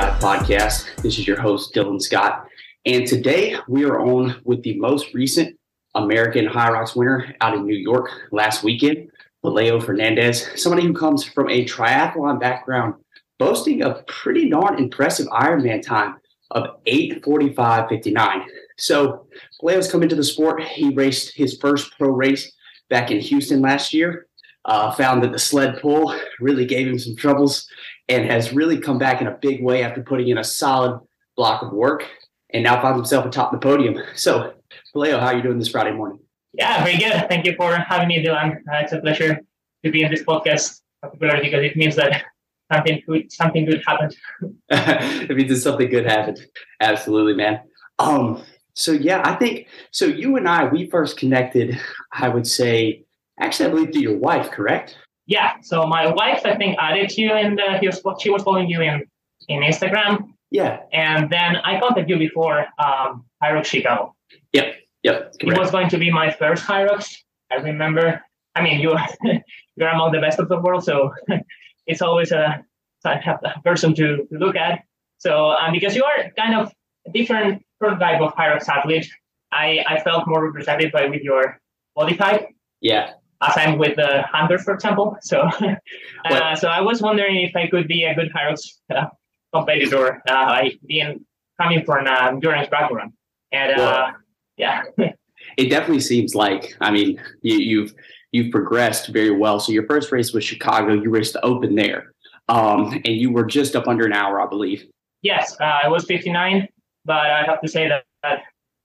Podcast. This is your host, Dylan Scott. And today we are on with the most recent American Hyrox winner out in New York last weekend, Pelayo Fernandez, somebody who comes from a triathlon background, boasting a pretty darn impressive Ironman time of 8:45:59. So Pelayo's come into the sport. He raced his first pro race back in Houston last year. Uh, found that the sled pull really gave him some troubles and has really come back in a big way after putting in a solid block of work and now finds himself atop the podium. So, Pelayo, how are you doing this Friday morning? Yeah, very good. Thank you for having me, Dylan. Uh, it's a pleasure to be in this podcast, particularly because it means that something good, something good happened. it means that something good happened. Absolutely, man. Um, so yeah, I think so. You and I, we first connected. I would say, actually, I believe through your wife, correct? Yeah. So my wife, I think, added you, and he was she was following you in in Instagram. Yeah. And then I contacted you before um, Hyrox Chicago. Yep. Yep. Correct. It was going to be my first Hyrox. I remember. I mean, you you're among the best of the world, so it's always a, a person to, to look at. So um, because you are kind of a different type of Hyrox athlete, I, I felt more represented by with your body type. Yeah. As I'm with the hunters, for example. So, uh, so I was wondering if I could be a good Hyrox uh, competitor, uh, being coming from an endurance background. And uh, yeah. it definitely seems like I mean you, you've you've progressed very well. So your first race was Chicago. You raced the Open there, um, and you were just up under an hour, I believe. Yes, uh, I was 59, but I have to say that, that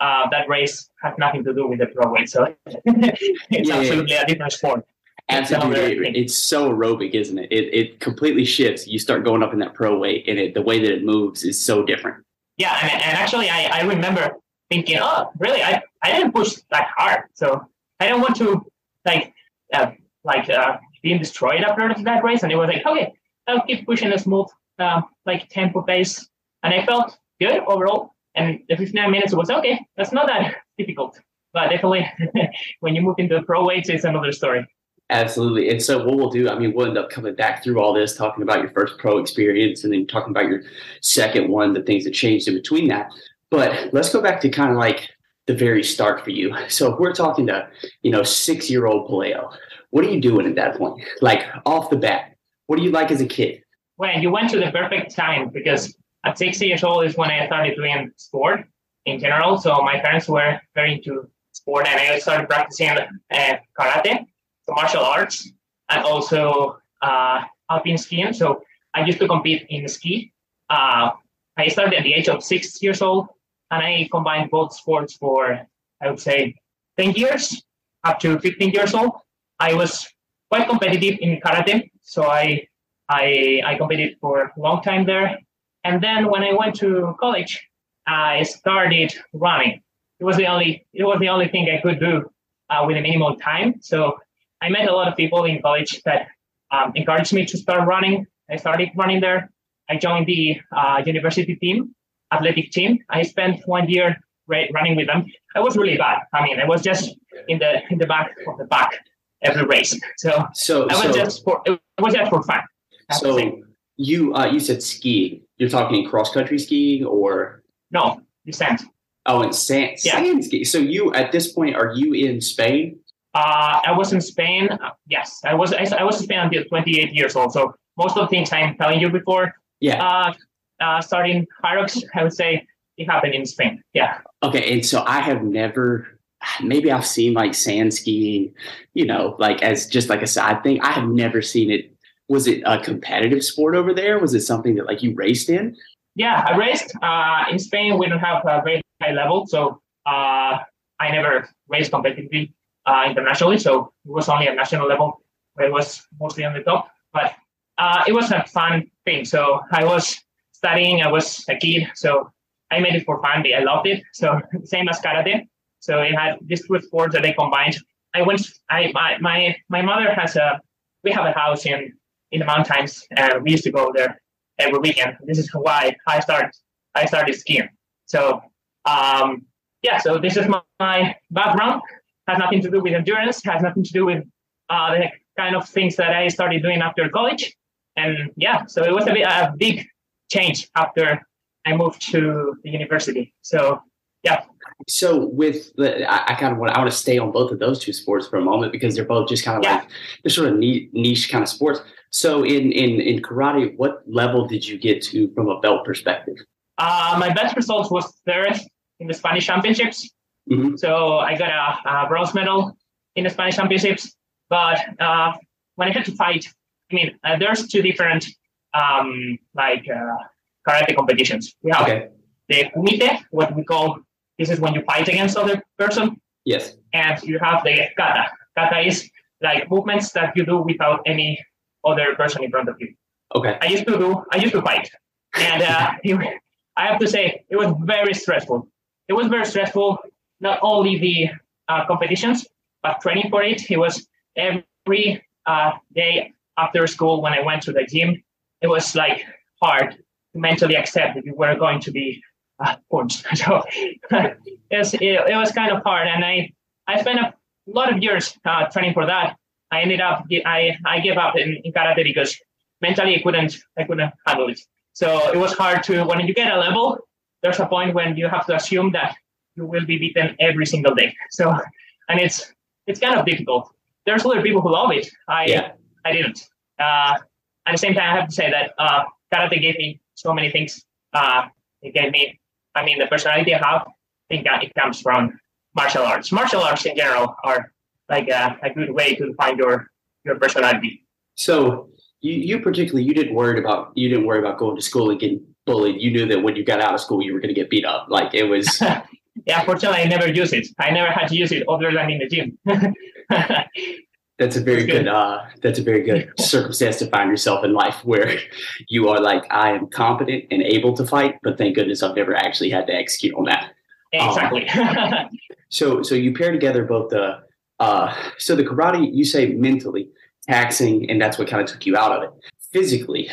uh, that race had nothing to do with the pro weight. So it's yeah, absolutely yeah. a different sport. Absolutely, it's, it's so aerobic, isn't it? It it completely shifts. You start going up in that pro weight, and it, the way that it moves is so different. Yeah, and, and actually, I, I remember thinking, oh, really? I, I didn't push that hard, so I don't want to like uh, like uh, being destroyed after that race. And it was like, okay, I'll keep pushing a smooth uh, like tempo pace, and I felt good overall. And the 59 minutes was okay. That's not that difficult, but definitely when you move into pro weights, it's another story. Absolutely. And so what we'll do, I mean, we'll end up coming back through all this, talking about your first pro experience and then talking about your second one, the things that changed in between that. But let's go back to kind of like the very start for you. So if we're talking to, you know, six year old Pelayo, what are you doing at that point? Like off the bat, what do you like as a kid? Well, you went to the perfect time because at six years old is when I started doing sport in general. So my parents were very into sport and I started practicing uh, karate, so martial arts, and also uh, alpine skiing. So I used to compete in ski. Uh, I started at the age of six years old and I combined both sports for I would say 10 years up to 15 years old. I was quite competitive in karate, so I I I competed for a long time there. And then when I went to college, I started running. It was the only it was the only thing I could do uh, with a minimal time. So I met a lot of people in college that um, encouraged me to start running. I started running there. I joined the uh, university team athletic team. I spent one year running with them. I was really bad. I mean, I was just in the in the back of the back every race. So, so I was so, just for it was just for fun. So you uh, you said skiing. You're talking cross country skiing or no descent. Oh, in sand, yeah. sand skiing. So you at this point are you in Spain? Uh, I was in Spain. Uh, yes, I was. I, I was in Spain until 28 years old. So most of the things I'm telling you before, yeah, uh, uh, starting Hyrox, I would say it happened in Spain. Yeah. Okay, and so I have never. Maybe I've seen like sand skiing, you know, like as just like a side thing. I have never seen it. Was it a competitive sport over there? Was it something that like you raced in? Yeah, I raced uh, in Spain. We don't have a very high level, so uh, I never raced competitively uh, internationally. So it was only a national level where it was mostly on the top. But uh, it was a fun thing. So I was studying. I was a kid, so I made it for fun. I loved it. So same as karate. So it had these two sports that I combined. I went. I my my, my mother has a. We have a house in in the mountains, and we used to go there every weekend. This is why I started. I started skiing. So um, yeah. So this is my, my background. Has nothing to do with endurance. Has nothing to do with uh, the kind of things that I started doing after college. and yeah, so it was a, bit, a big change after I moved to the university. So yeah. So with the, I, I kind of want I want to stay on both of those two sports for a moment because they're both just kind of yeah. like they're sort of niche, niche kind of sports. So in in in karate, what level did you get to from a belt perspective? Uh, my best results was third in the Spanish Championships. Mm-hmm. So I got a, a, bronze medal in the Spanish Championships. But uh, when I had to fight, I mean, uh, there's two different um, like uh, karate competitions. We have okay. the kumite, what we call this is when you fight against other person. Yes. And you have the kata. Kata is like movements that you do without any other person in front of you. Okay. I used to do. I used to fight, and uh, I have to say it was very stressful. It was very stressful. Not only the uh, competitions, but training for it. It was every uh, day after school when I went to the gym. It was like hard to mentally accept that you were going to be uh, punched. So it, was, it, it, was kind of hard, and I I spent a lot of years uh, training for that. I ended up I I gave up in, in karate because mentally I couldn't I couldn't handle it. So it was hard to when you get a level. There's a point when you have to assume that you will be beaten every single day. So and it's it's kind of difficult. There's other people who love it. I yeah. I didn't. Uh, at the same time, I have to say that uh, karate gave me so many things. Uh, it gave me, I mean, the personality I have. I think that it comes from martial arts. Martial arts in general are like a, a good way to find your your personality. So you, you particularly you didn't worry about you didn't worry about going to school and getting bullied. You knew that when you got out of school you were going to get beat up. Like it was. yeah, fortunately, I never used it. I never had to use it other than in the gym. that's a very good. good. uh that's a very good circumstance to find yourself in life where you are like i am competent and able to fight but thank goodness i've never actually had to execute on that exactly um, so so you pair together both the uh so the karate you say mentally taxing and that's what kind of took you out of it physically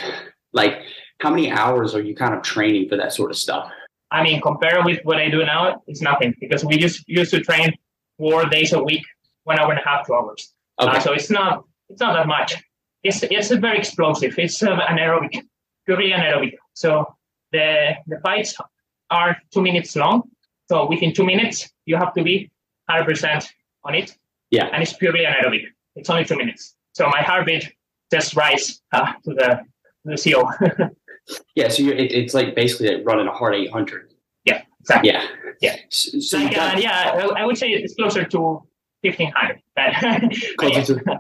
like how many hours are you kind of training for that sort of stuff i mean compared with what i do now it's nothing because we used used to train four days a week one hour and a half two hours okay. Uh, so it's not it's not that much it's it's very explosive it's uh, anaerobic purely anaerobic so the the fights are two minutes long so within two minutes you have to be 100% on it yeah and it's purely anaerobic it's only two minutes so my heartbeat just rise uh, to the to the seal. yeah, so it, it's like basically like running a hard 800. Yeah, exactly. Yeah, yeah. So, so like, got, uh, yeah, I would say it's closer to 1500. But, yeah,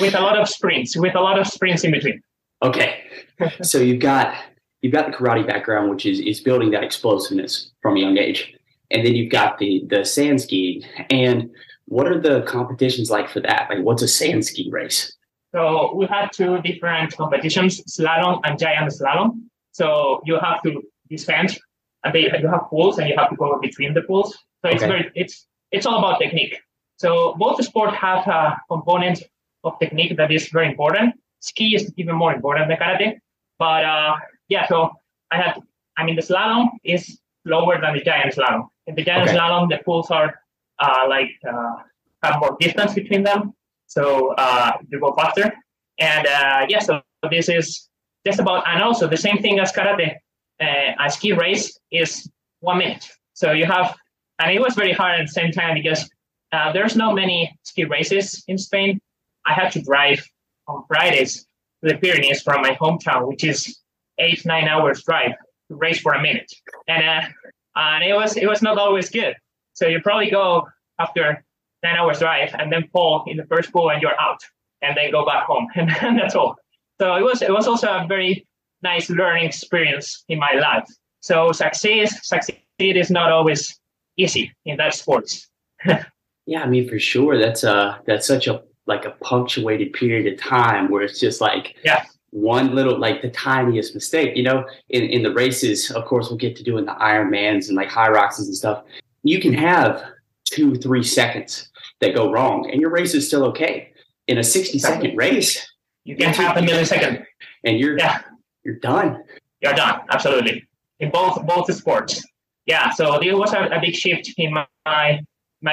with a lot of sprints, with a lot of sprints in between. Okay, so you've got you've got the karate background, which is is building that explosiveness from a young age, and then you've got the the sand skiing and what are the competitions like for that? Like, what's a sand ski race? So we had two different competitions, slalom and giant slalom. So you have to descend, and they, you have pools, and you have to go between the pools. So it's very, it's it's all about technique. So both sports have a component of technique that is very important. Ski is even more important than karate. But uh, yeah, so I had, I mean, the slalom is lower than the giant slalom. In the giant okay. slalom, the pools are uh, like uh, have more distance between them, so uh, they go faster. And uh, yeah, so this is just about, and also the same thing as karate. Uh, a ski race is one minute, so you have, and it was very hard at the same time because uh, there's not many ski races in Spain. I had to drive on Fridays to the Pyrenees from my hometown, which is eight nine hours drive to race for a minute, and uh, and it was it was not always good. So you probably go after nine hours drive and then fall in the first pool and you're out and then go back home. And, and that's all. So it was, it was also a very nice learning experience in my life. So success succeed is not always easy in that sports. yeah, I mean, for sure. That's uh that's such a like a punctuated period of time where it's just like yeah one little like the tiniest mistake you know in, in the races of course we'll get to doing the ironmans and like Hyroxes and stuff you can have two, three seconds that go wrong, and your race is still okay. In a 60 second race, you get half a millisecond. And you're yeah. you're done. You're done, absolutely. In both both sports. Yeah. So there was a, a big shift in my my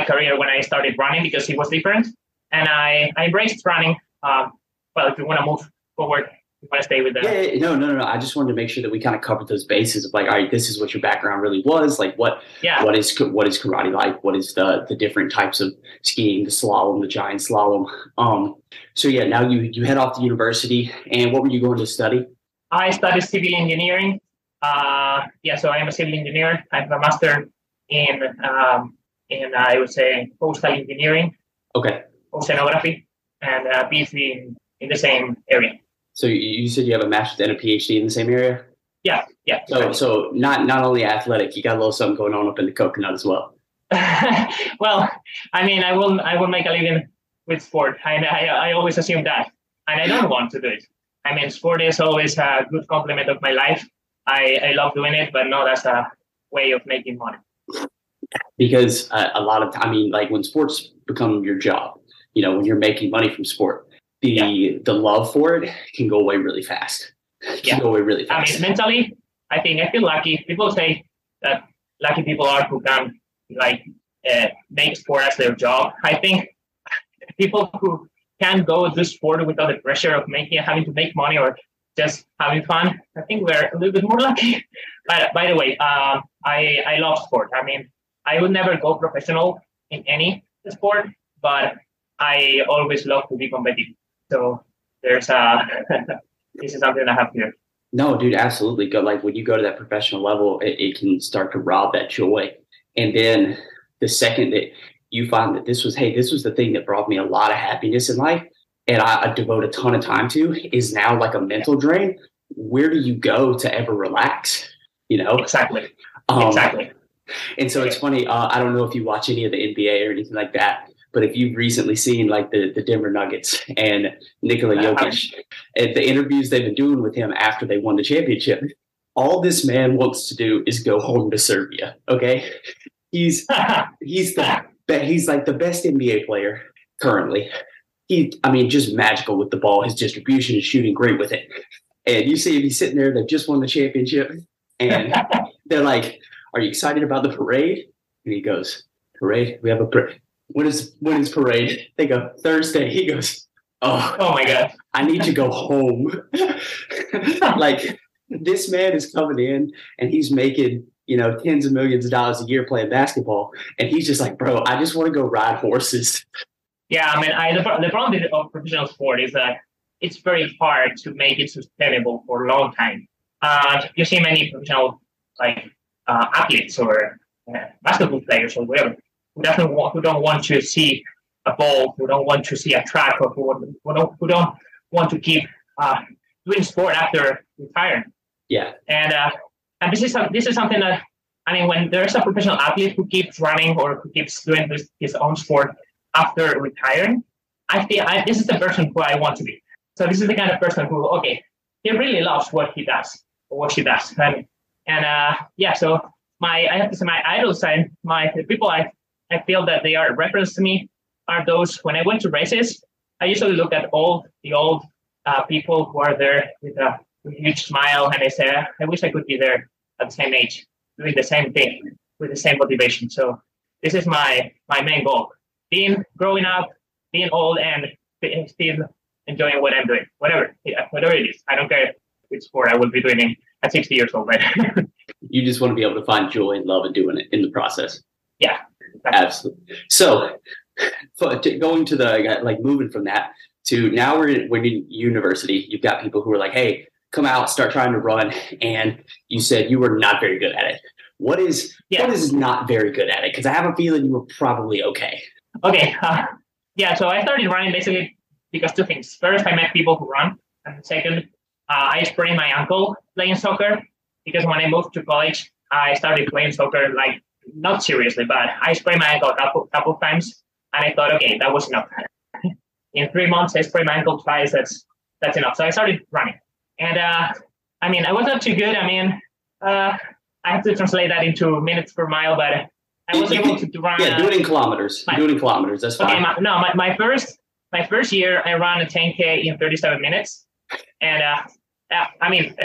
career when I started running because it was different. And I, I embraced running. Um, well, if you want to move forward you want to stay with that? Yeah, yeah, no, no, no, no. I just wanted to make sure that we kind of covered those bases of like, all right, this is what your background really was. Like, what, Yeah. what is what is karate like? What is the the different types of skiing, the slalom, the giant slalom? Um, so yeah, now you you head off to university, and what were you going to study? I studied civil engineering. Uh, yeah, so I am a civil engineer. I have a master in um, in I would say coastal engineering, Okay, oceanography, and uh, a PhD in, in the same area. so you, you said you have a master's and a PhD in the same area. Yeah, yeah. So so not not only athletic, you got a little something going on up in the coconut as well. well, I mean, I will I will make a living with sport. I, I I always assume that, and I don't want to do it. I mean, sport is always a good complement of my life. I I love doing it, but not as a way of making money. Because uh, a lot of I mean, like when sports become your job, you know, when you're making money from sport, the Yeah. the love for it can go away really fast. It Can Yeah. go away really fast. I mean, mentally, I think I feel lucky. People say that lucky people are who can like uh, make sport as their job. I think people who can go do sport without the pressure of making having to make money or just having fun. I think we're a little bit more lucky. But by the way, um, I I love sport. I mean, I would never go professional in any sport, but I always love to be competitive. So there's a this is something I have here. no, dude, absolutely. Go like when you go to that professional level, it, it can start to rob that joy. And then the second that you find that this was, hey, this was the thing that brought me a lot of happiness in life, and I, I devote a ton of time to, is now like a mental drain. Where do you go to ever relax? You know, Exactly. Um, exactly. And so it's funny. Uh, I don't know if you watch any of the NBA or anything like that, but if you've recently seen like the the Denver Nuggets and Nikola Jokic, and the interviews they've been doing with him after they won the championship, all this man wants to do is go home to Serbia. Okay, he's he's the he's like the best NBA player currently. He, I mean, just magical with the ball. His distribution is shooting great with it. And you see him, he's sitting there. They've just won the championship, and they're like, "Are you excited about the parade?" And he goes, "Parade? We have a parade. When is when is parade?" They go Thursday. He goes, "Oh, oh my god. I need to go home." like this man is coming in and he's making you know tens of millions of dollars a year playing basketball, and he's just like, "Bro, I just want to go ride horses." Yeah, I mean, I, the, the problem with- of professional sport is that it's very hard to make it sustainable for a long time. Uh, you see many professional like uh, athletes or uh, basketball players or whatever who doesn't want, who don't want to see a ball, who don't want to see a track, or who, who don't who don't want to keep uh, doing sport after retiring. Yeah, And uh, and this is this is something that I mean, when there's a professional athlete who keeps running or who keeps doing this, his own sport after retiring, I feel I, this is the person who I want to be. So this is the kind of person who, okay, he really loves what he does or what she does, and and uh, yeah. So my I have to say my idol side, my the people I I feel that they are a reference to me are those when I went to races, I usually look at all the old uh, people who are there with a huge smile and I say, I wish I could be there at the same age, doing the same thing with the same motivation. So this is my my main goal: being growing up, being old, and still enjoying what I'm doing, whatever, yeah, whatever it is. I don't care which sport I will be doing at 60 years old, right? you just want to be able to find joy and love and doing it in the process. yeah, Absolutely. So, going to the like moving from that to now we're in, we're in university. You've got people who are like, "Hey, come out, start trying to run," and you said you were not very good at it. What is Yeah. what is not very good at it? Because I have a feeling you were probably okay. Okay. Uh, yeah. So I started running basically because two things. First, I met people who run, and second, uh, I sprained my ankle playing soccer because when I moved to college, I started playing soccer like not seriously, but I sprained my ankle a couple couple of times, and I thought, okay, that was enough. In three months, I sprained my ankle twice. That's that's enough. So I started running, and uh, I mean, I was not too good. I mean, uh, I have to translate that into minutes per mile, but I was able to, to run. Yeah, do it in kilometers. Fine. Do it in kilometers. That's Okay, fine. my, no, my, my first my first year I ran a 10k in 37 minutes, and uh, I mean,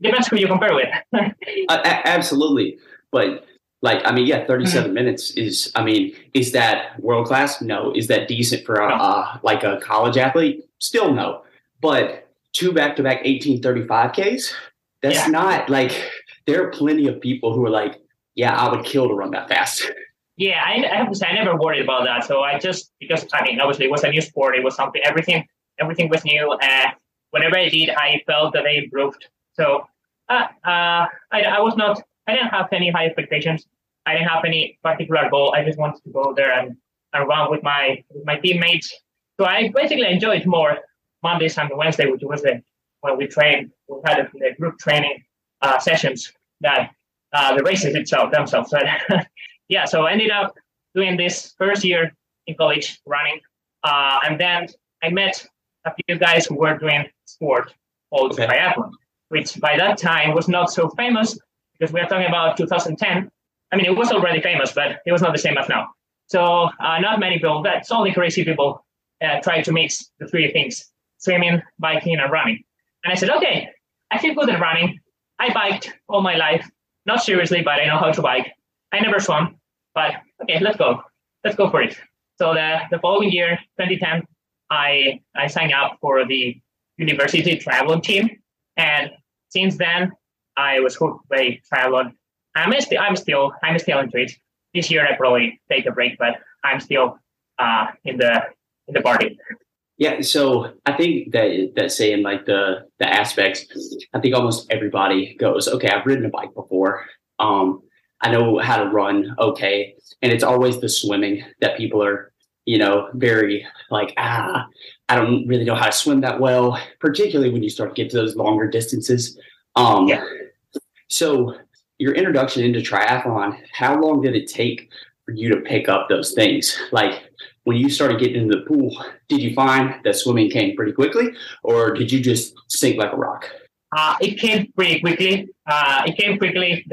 depends who you compare with. Uh, absolutely, but like I mean, yeah, Mm-hmm. 37 minutes is. I mean, is that world class? No. Is that decent for a No. uh, like a college athlete? Still no. But two back to back 1835Ks. That's yeah. not like, there are plenty of people who are like, yeah, I would kill to run that fast. Yeah, I, I have to say, I never worried about that. So I just, because, I mean, obviously it was a new sport. It was something, everything, everything was new. And whenever I did, I felt that I improved. So uh, uh, I, I was not, I didn't have any high expectations. I didn't have any particular goal. I just wanted to go there and, and run with my with my teammates. So I basically enjoyed more Mondays and Wednesday, which was the when we trained. We had the group training uh, sessions that uh, the races itself themselves. So yeah, so I ended up doing this first year in college running, uh, and then I met a few guys who were doing sport called okay. triathlon, which by that time was not so famous because we are talking about 2010. I mean, it was already famous, but it was not the same as now. So uh, not many people, that's only crazy people uh, try to mix the three things, swimming, biking, and running. And I said, okay, I feel good at running. I biked all my life, not seriously, but I know how to bike. I never swam, but okay, let's go. Let's go for it. So the, the following year, 2010, I, I signed up for the university triathlon team. And since then, I was hooked by triathlon I'm still I'm still I'm still into it. This year I probably take a break, but I'm still uh, in the in the party. Yeah, so I think that that saying like the the aspects, I think almost everybody goes, okay, I've ridden a bike before. Um, I know how to run okay, and it's always the swimming that people are, you know, very like ah, I don't really know how to swim that well, particularly when you start to get to those longer distances. Um, yeah. So your introduction into triathlon, how long did it take for you to pick up those things? Like when you started getting into the pool, did you find that swimming came pretty quickly or did you just sink like a rock? Uh, it came pretty quickly. Uh, it came quickly.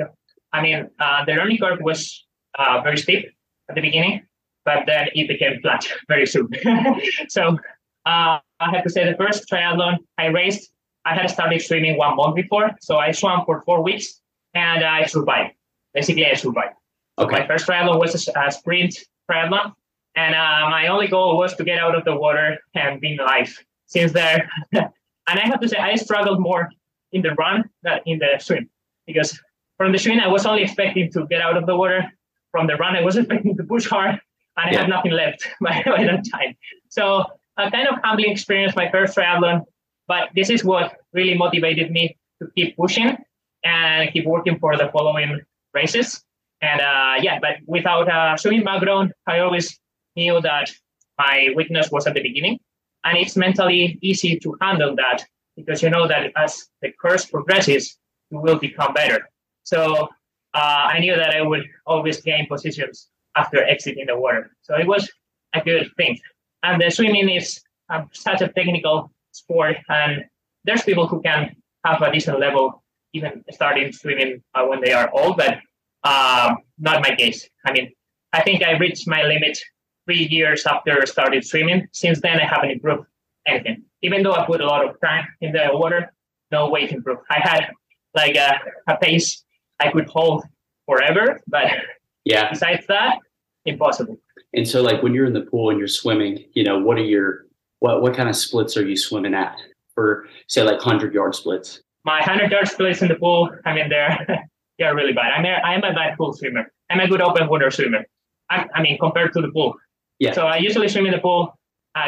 I mean, uh, the learning curve was uh, very steep at the beginning, but then it became flat very soon. so uh, I have to say the first triathlon I raced, I had started swimming one month before. So I swam for four weeks and I survived. Basically, I survived. Okay. My first triathlon was a, sprint triathlon, and uh, my only goal was to get out of the water and be alive. Since there, and I have to say, I struggled more in the run than in the swim because from the swim I was only expecting to get out of the water. From the run, I was expecting to push hard, and I had nothing left by, by that time. So a kind of humbling experience, my first triathlon, but this is what really motivated me to keep pushing and keep working for the following races. And uh, yeah, but without a swimming background, I always knew that my weakness was at the beginning. And it's mentally easy to handle that because you know that as the course progresses, you will become better. So uh, I knew that I would always gain positions after exiting the water. So it was a good thing. And the swimming is um, such a technical sport, and there's people who can have a decent level even starting swimming uh, when they are old, but uh, not my case. I mean, I think I reached my limit three years after I started swimming. Since then, I haven't improved anything. Even though I put a lot of time in the water, no way to improve. I had like a, a pace I could hold forever, but yeah. Besides that, impossible. And so, like when you're in the pool and you're swimming, you know, what are your what what kind of splits are you swimming at for say like hundred yard splits? my 100 yard splits in the pool, I mean, they're, they're really bad. I'm a, I'm a bad pool swimmer. I'm a good open water swimmer. I, I mean, compared to the pool. Yeah. So I usually swim in the pool.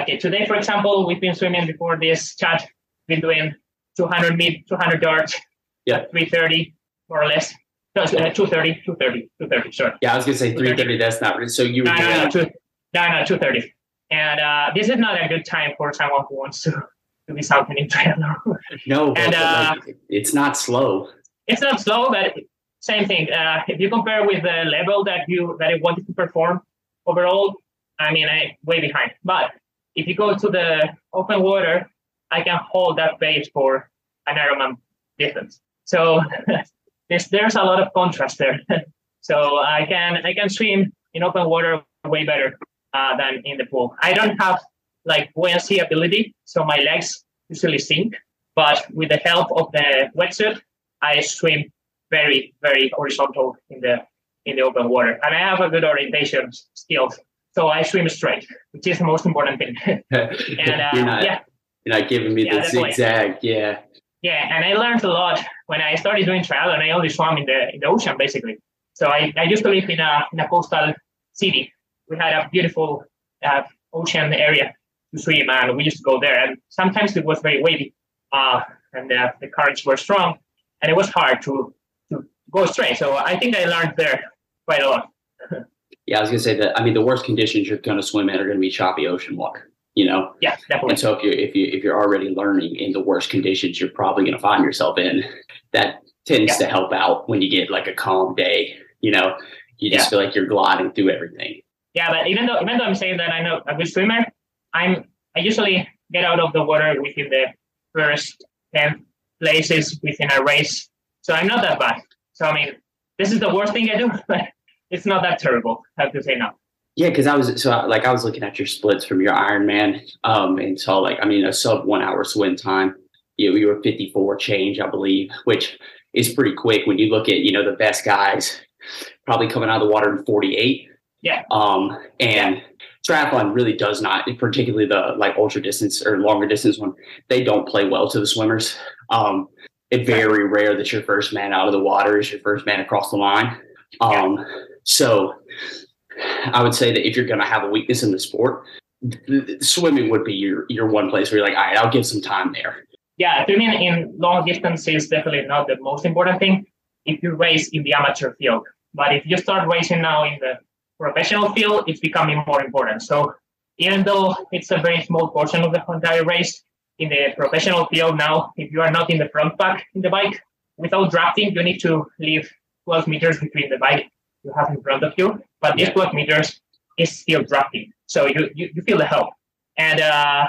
Okay, today, for example, we've been swimming before this chat. Been doing 200 mid, 200 yards. Yeah. 330 more or less. No, uh, 230, 230, 230. Sorry. Yeah, I was gonna say 330. That's not so you. No, no, no, two, no, no, 230. And uh, this is not a good time for someone who wants to to be something in triathlon. no, and uh, like, it's not slow. It's not slow, but same thing. Uh, if you compare with the level that you that I wanted to perform overall, I mean, I way behind. But if you go to the open water, I can hold that pace for an Ironman distance. So there's there's a lot of contrast there. so I can I can swim in open water way better uh, than in the pool. I don't have like buoyancy ability, so my legs usually sink. But with the help of the wetsuit, I swim very, very horizontal in the in the open water, and I have a good orientation skills. So I swim straight, which is the most important thing. and uh, you're not, yeah, You're not giving me Yeah, the zigzag. Yeah. Yeah, and I learned a lot when I started doing triathlon. I only swam in the in the ocean basically. So I, I used to live in a in a coastal city. We had a beautiful uh, ocean area to swim, and we used to go there. And sometimes it was very wavy, uh, and uh, the currents were strong, and it was hard to to go straight. So I think I learned there quite a lot. Yeah, I was gonna say that. I mean, the worst conditions you're gonna swim in are gonna be choppy ocean water. You know, Yeah, definitely. and so if you if you if you're already learning in the worst conditions, you're probably gonna find yourself in. That tends Yeah. to help out when you get like a calm day. You know, you just Yeah. feel like you're gliding through everything. Yeah, but even though even though I'm saying that I'm a good swimmer, I'm I usually get out of the water within the first ten places within a race. So I'm not that bad. So I mean, this is the worst thing I do, but it's not that terrible. I have to say now. Yeah, because I was so I- like I was looking at your splits from your Ironman, um, and saw like I mean a sub one hour swim time. You you were fifty four change, I believe, which is pretty quick when you look at you know the best guys probably coming out of the water in forty eight. Yeah. Um, and triathlon really does not, particularly the like ultra distance or longer distance one, they don't play well to the swimmers. Um, it's very rare that your first man out of the water is your first man across the line. Um, so I would say that if you're going to have a weakness in the sport, swimming would be your your one place where you're like, all right, I'll give some time there. Yeah, swimming in long distance is definitely not the most important thing if you race in the amateur field. But if you start racing now in the professional field, it's becoming more important. So even though it's a very small portion of the entire race, in the professional field now, if you are not in the front pack in the bike, without drafting, you need to leave 12 meters between the bike you have in front of you. But this Yeah. 12 meters is still drafting. So you, you, you feel the help. And uh,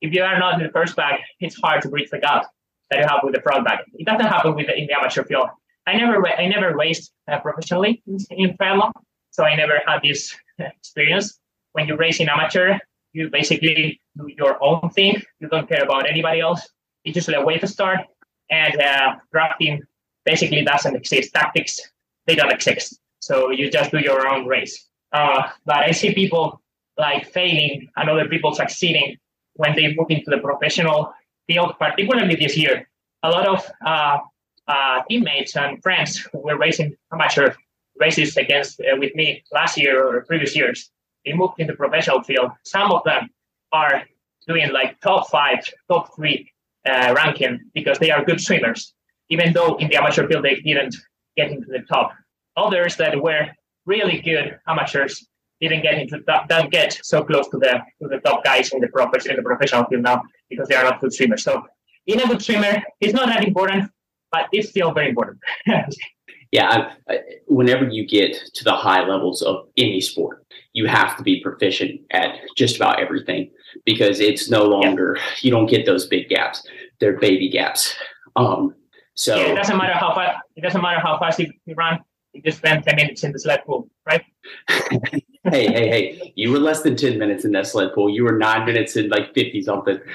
if you are not in the first bag, it's hard to bridge the gap that you have with the front bag. It doesn't happen with the, in the amateur field. I never I never raced uh, professionally in, in triathlon, so I never had this experience. When you race in amateur, you basically do your own thing. You don't care about anybody else. It's usually a way to start, and uh, drafting basically doesn't exist. Tactics they don't exist. So you just do your own race. Uh, but I see people like failing and other people succeeding when they move into the professional field, particularly this year. A lot of uh, uh, teammates and friends who were racing amateur races against uh, with me last year or previous years, they moved into the professional field. Some of them are doing like top five, top three uh, ranking because they are good swimmers, even though in the amateur field they didn't get into the top. Others that were really good amateurs didn't get into that, don't get so close to the to the top guys in the prof- in the professional field now because they are not good swimmers. So being a good swimmer is not that important, but it's still very important. Yeah, I, whenever you get to the high levels of any sport, you have to be proficient at just about everything because it's no longer you don't get those big gaps; they're baby gaps. Um, so Yeah, it doesn't matter how fast it doesn't matter how fast you, you run. You just spend ten minutes in the sled pull, right? hey, hey, hey, you were less than 10 minutes in that sled pull. You were nine minutes in like 50 something.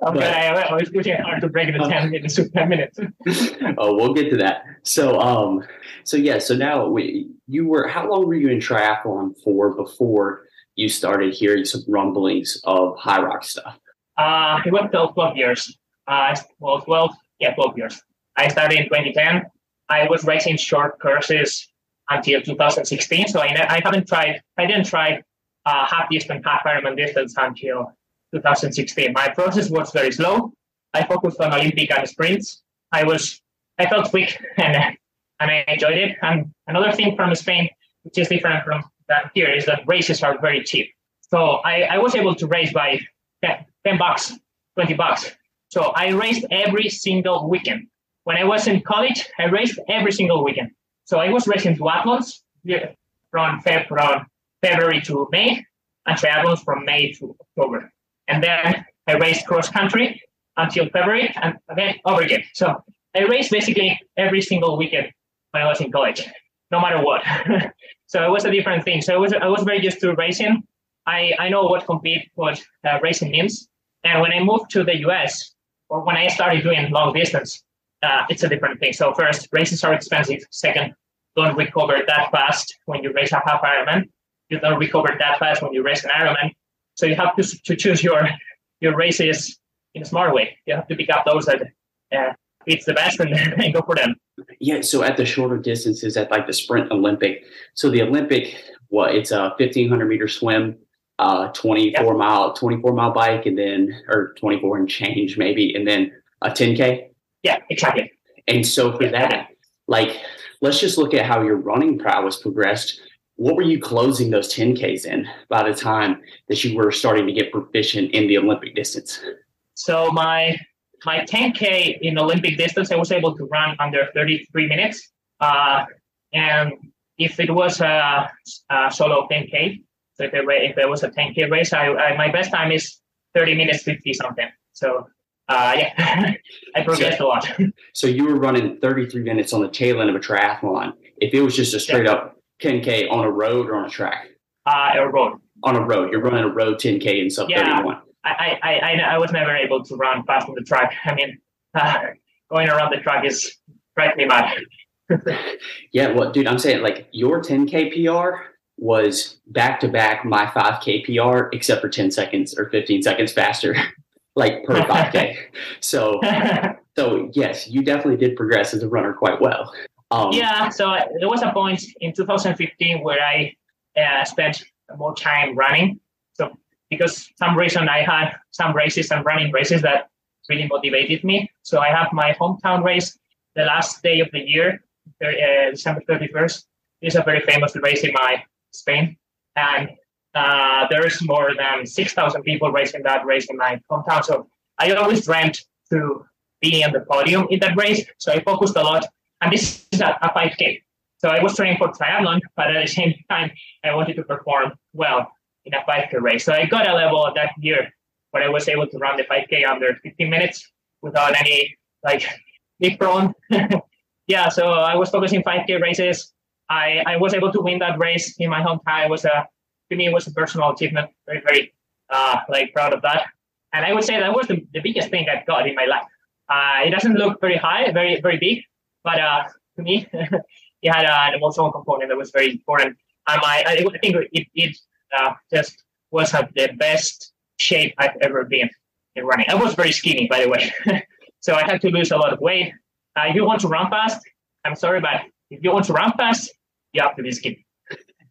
Okay, I, I was pushing hard to break the ten minutes to ten minutes. oh, we'll get to that. So, um, so yeah, so now we, you were, how long were you in triathlon for before you started hearing some rumblings of Hyrox stuff? Uh, it went 12, 12 years. Uh, well, 12, yeah, 12 years. I started in 2010. I was racing short courses until 2016. So I, I haven't tried, I didn't try uh, half distance, half Ironman distance until 2016. My process was very slow. I focused on Olympic and sprints. I was, I felt quick and, and I enjoyed it. And another thing from Spain, which is different from that here, is that races are very cheap. So I, I was able to race by 10, 10 bucks, 20 bucks. So I raced every single weekend. When I was in college, I raced every single weekend. So I was racing duathlons from, from February to May and triathlons from May to October. And then I raced cross country until February and then over again. So I raced basically every single weekend when I was in college, no matter what. so it was a different thing. So I was I was very used to racing. I, I know what compete what uh, racing means. And when I moved to the US or when I started doing long distance, uh, it's a different thing. So first, races are expensive. Second, don't recover that fast when you race a half Ironman. You don't recover that fast when you race an Ironman. So you have to, to choose your your races in a smart way. You have to pick up those that uh, fits the best and, and go for them. Yeah. So at the shorter distances, at like the sprint Olympic, so the Olympic, what it's a fifteen hundred meter swim, uh, twenty four yep. mile, twenty four mile bike, and then or twenty four and change maybe, and then a ten k. Yeah, exactly. And so for yeah. that, like, let's just look at how your running prowess progressed. What were you closing those 10Ks in by the time that you were starting to get proficient in the Olympic distance? So my my 10K in Olympic distance, I was able to run under 33 minutes. Uh, and if it was a, a solo 10K, so if it, if it was a 10K race, I, I, my best time is 30 minutes 50 something. So uh, yeah, I progressed so, a lot. so you were running 33 minutes on the tail end of a triathlon. If it was just a straight yeah. up 10K on a road or on a track? Uh, a road. On a road. You're running a road 10K in sub yeah, 31. I, I, I, I was never able to run fast on the track. I mean, uh, going around the track is frightening bad. yeah, well, dude, I'm saying like your 10K PR was back to back my 5K PR, except for 10 seconds or 15 seconds faster like per 5K. so, so yes, you definitely did progress as a runner quite well. Um, yeah. So there was a point in 2015 where I uh, spent more time running. So because some reason I had some races and running races that really motivated me. So I have my hometown race the last day of the year, uh, December 31st. It's a very famous race in my Spain, and uh, there's more than 6,000 people racing that race in my hometown. So I always dreamt to be on the podium in that race. So I focused a lot. And this is a, a 5K. So I was training for triathlon, but at the same time, I wanted to perform well in a 5K race. So I got a level that year where I was able to run the 5K under 15 minutes without any like big prone. yeah, so I was focusing 5K races. I, I was able to win that race in my hometown. I was a to me it was a personal achievement. Very, very uh, like proud of that. And I would say that was the, the biggest thing I've got in my life. Uh, it doesn't look very high, very, very big, but uh, to me, it had an emotional component that was very important. My, I, I think it, it uh, just was the best shape I've ever been in running. I was very skinny, by the way. so I had to lose a lot of weight. Uh, if you want to run fast, I'm sorry, but if you want to run fast, you have to be skinny.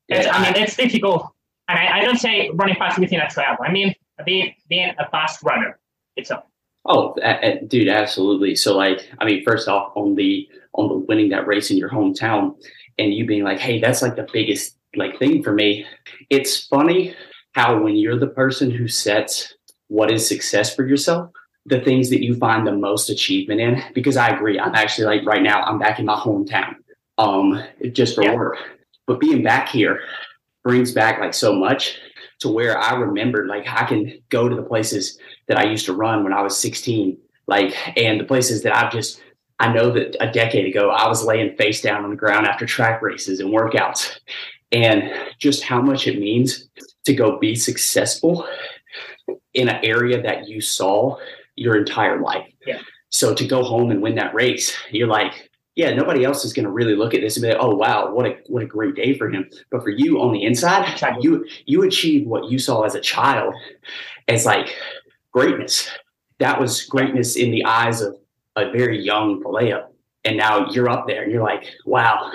Yeah. I mean, it's difficult and I, I don't say running fast within a travel. I mean being being a fast runner itself. Oh, uh, dude, absolutely. So, like, I mean, first off, on the on the winning that race in your hometown, and you being like, "Hey, that's like the biggest like thing for me." It's funny how when you're the person who sets what is success for yourself, the things that you find the most achievement in. Because I agree, I'm actually like right now, I'm back in my hometown, um, just for yeah. work. But being back here, brings back like so much to where I remember like I can go to the places that I used to run when I was 16, like and the places that I've just I know that a decade ago I was laying face down on the ground after track races and workouts, and just how much it means to go be successful in an area that you saw your entire life. Yeah. So to go home and win that race, you're like, yeah, nobody else is going to really look at this and be like, "Oh, wow, what a what a great day for him." But for you on the inside, you you achieved what you saw as a child as like greatness. That was greatness in the eyes of a very young Pelayo. And now you're up there and you're like, wow,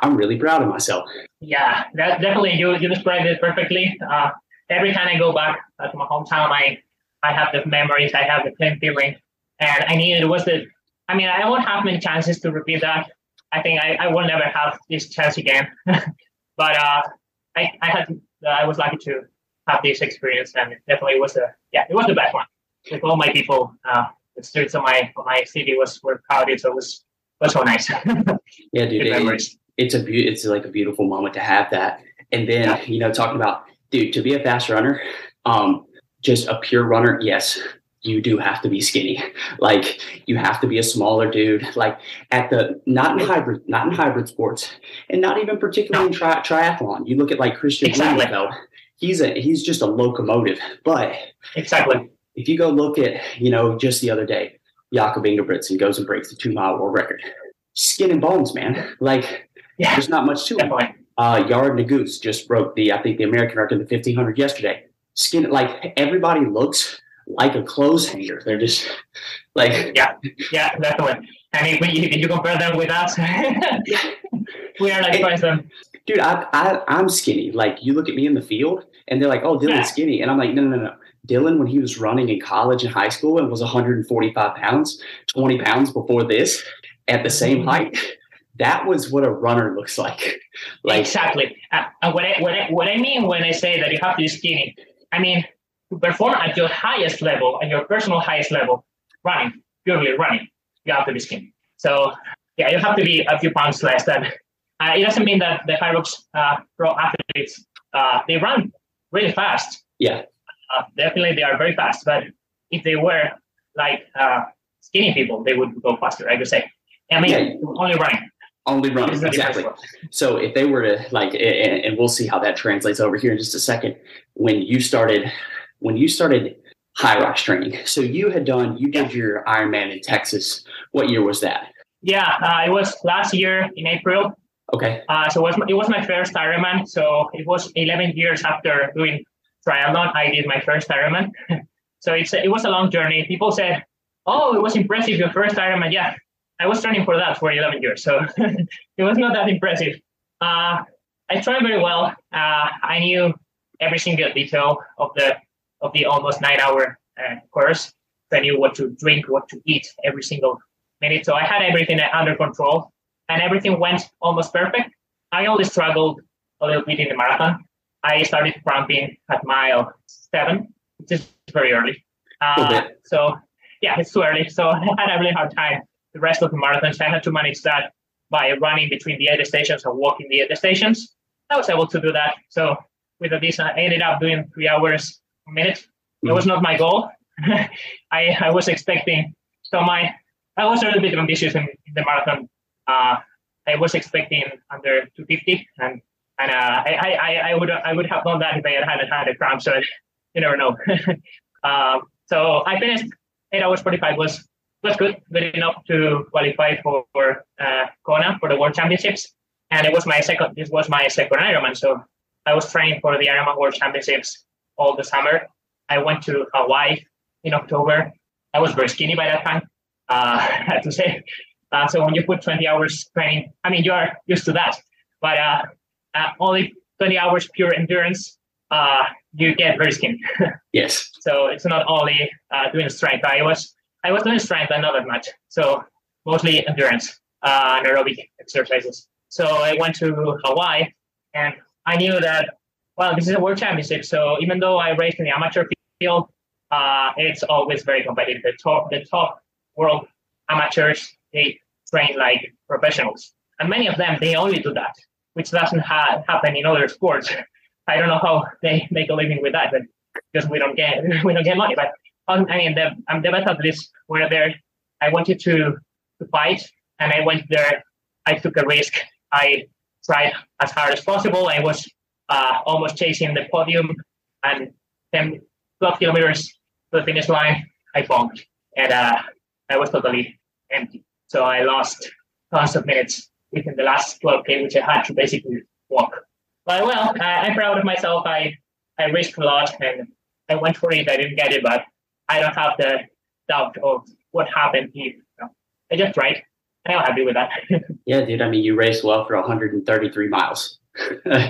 I'm really proud of myself. Yeah, that, definitely. You, you described it perfectly. Uh, every time I go back to my hometown, I, I have the memories, I have the same feeling. And I knew it was the I mean, I won't have many chances to repeat that. I think I, I will never have this chance again. but uh, I, I had I was lucky to have this experience, and it definitely was a yeah, it was the best one. With all my people, uh, the streets of my of my city was were crowded, so it was was so nice. yeah, dude, it, it's a be- it's like a beautiful moment to have that. And then yeah. you know, talking about dude to be a fast runner, um, just a pure runner, yes, you do have to be skinny. Like you have to be a smaller dude. Like at the not in hybrid, not in hybrid sports, and not even particularly in tri- triathlon. You look at like Kristian exactly. He's a he's just a locomotive. But exactly, if you go look at you know just the other day, Jakob Ingebrigtsen goes and breaks the two mile world record. Skin and bones, man. Like yeah, there's not much to definitely. it. Uh, Yared Nuguse just broke the I think the American record the 1500 yesterday. Skin like everybody looks like a clothes hanger. They're just like yeah, yeah, definitely. And if, we, if you compare them with us, we are like twice them. Dude, I, I I'm skinny. Like you look at me in the field, and they're like, "Oh, Dylan's Yeah. skinny," and I'm like, "No, no, no, no." Dylan, when he was running in college and high school, and was 145 pounds, 20 pounds before this, at the same Mhm. height. That was what a runner looks like. Like exactly. Uh, what I, what, I, what I mean when I say that you have to be skinny, I mean to perform at your highest level, at your personal highest level, running, purely running, you have to be skinny. So yeah, you have to be a few pounds less than. Uh, it doesn't mean that the Hyrox uh, pro athletes uh, they run really fast. yeah, Uh, definitely, they are very fast. But if they were like uh, skinny people, they would go faster. I would say. I mean, Yeah. only running. only running exactly. So if they were to like, and, and we'll see how that translates over here in just a second. When you started, when you started Hyrox training, so you had done, you did your Ironman in Texas. What year was that? Yeah, uh, it was last year in April. Okay, Uh, so it was, my, it was my first Ironman. So it was 11 years after doing triathlon, I did my first Ironman. so it's it was a long journey. People said, "Oh, it was impressive your first Ironman." Yeah, I was training for that for 11 years, so it was not that impressive. Uh, I tried very well. Uh, I knew every single detail of the of the almost nine hour uh, course. I knew what to drink, what to eat every single minute. So I had everything under control and everything went almost perfect. I only struggled a little bit in the marathon. I started cramping at mile seven, which is very early. Uh, so yeah, it's too early. So I had a really hard time the rest of the marathons. I had to manage that by running between the aid stations and walking the aid stations. I was able to do that. So with this, I ended up doing three hours a minute. It was not my goal. I, I was expecting so my I was a little bit ambitious in, in the marathon. Uh, I was expecting under 250, and and uh, I, I I would I would have done that if I had had, had a cramp. So you never know. um, so I finished eight hours 45 was was good, good enough to qualify for, for uh, Kona for the World Championships, and it was my second. This was my second Ironman, so I was training for the Ironman World Championships all the summer. I went to Hawaii in October. I was very skinny by that time, uh, I have to say. Uh, so when you put 20 hours training, I mean, you are used to that. But uh, uh, only 20 hours pure endurance, uh, you get very skinny. yes, so it's not only uh, doing strength. I was I was doing strength but not that much. So mostly endurance uh, and aerobic exercises. So I went to Hawaii and I knew that, well, this is a world championship. So even though I raced in the amateur field, uh, it's always very competitive. The top, the top world amateurs, they train like professionals. And many of them, they only do that, which doesn't ha- happen in other sports. I don't know how they make a living with that, but because we don't get we don't get money. But I mean, the um, the best athletes were there. I wanted to to fight, and I went there. I took a risk. I tried as hard as possible. I was uh, almost chasing the podium, and 10, 12 kilometers to the finish line, I bombed, and uh, I was totally empty. So I lost tons of minutes within the last 12k, which I had to basically walk. But well, I, I'm proud of myself. I I risked a lot and I went for it. I didn't get it, but I don't have the doubt of what happened you I just tried. I'm happy with that. yeah, dude. I mean, you raced well for 133 miles.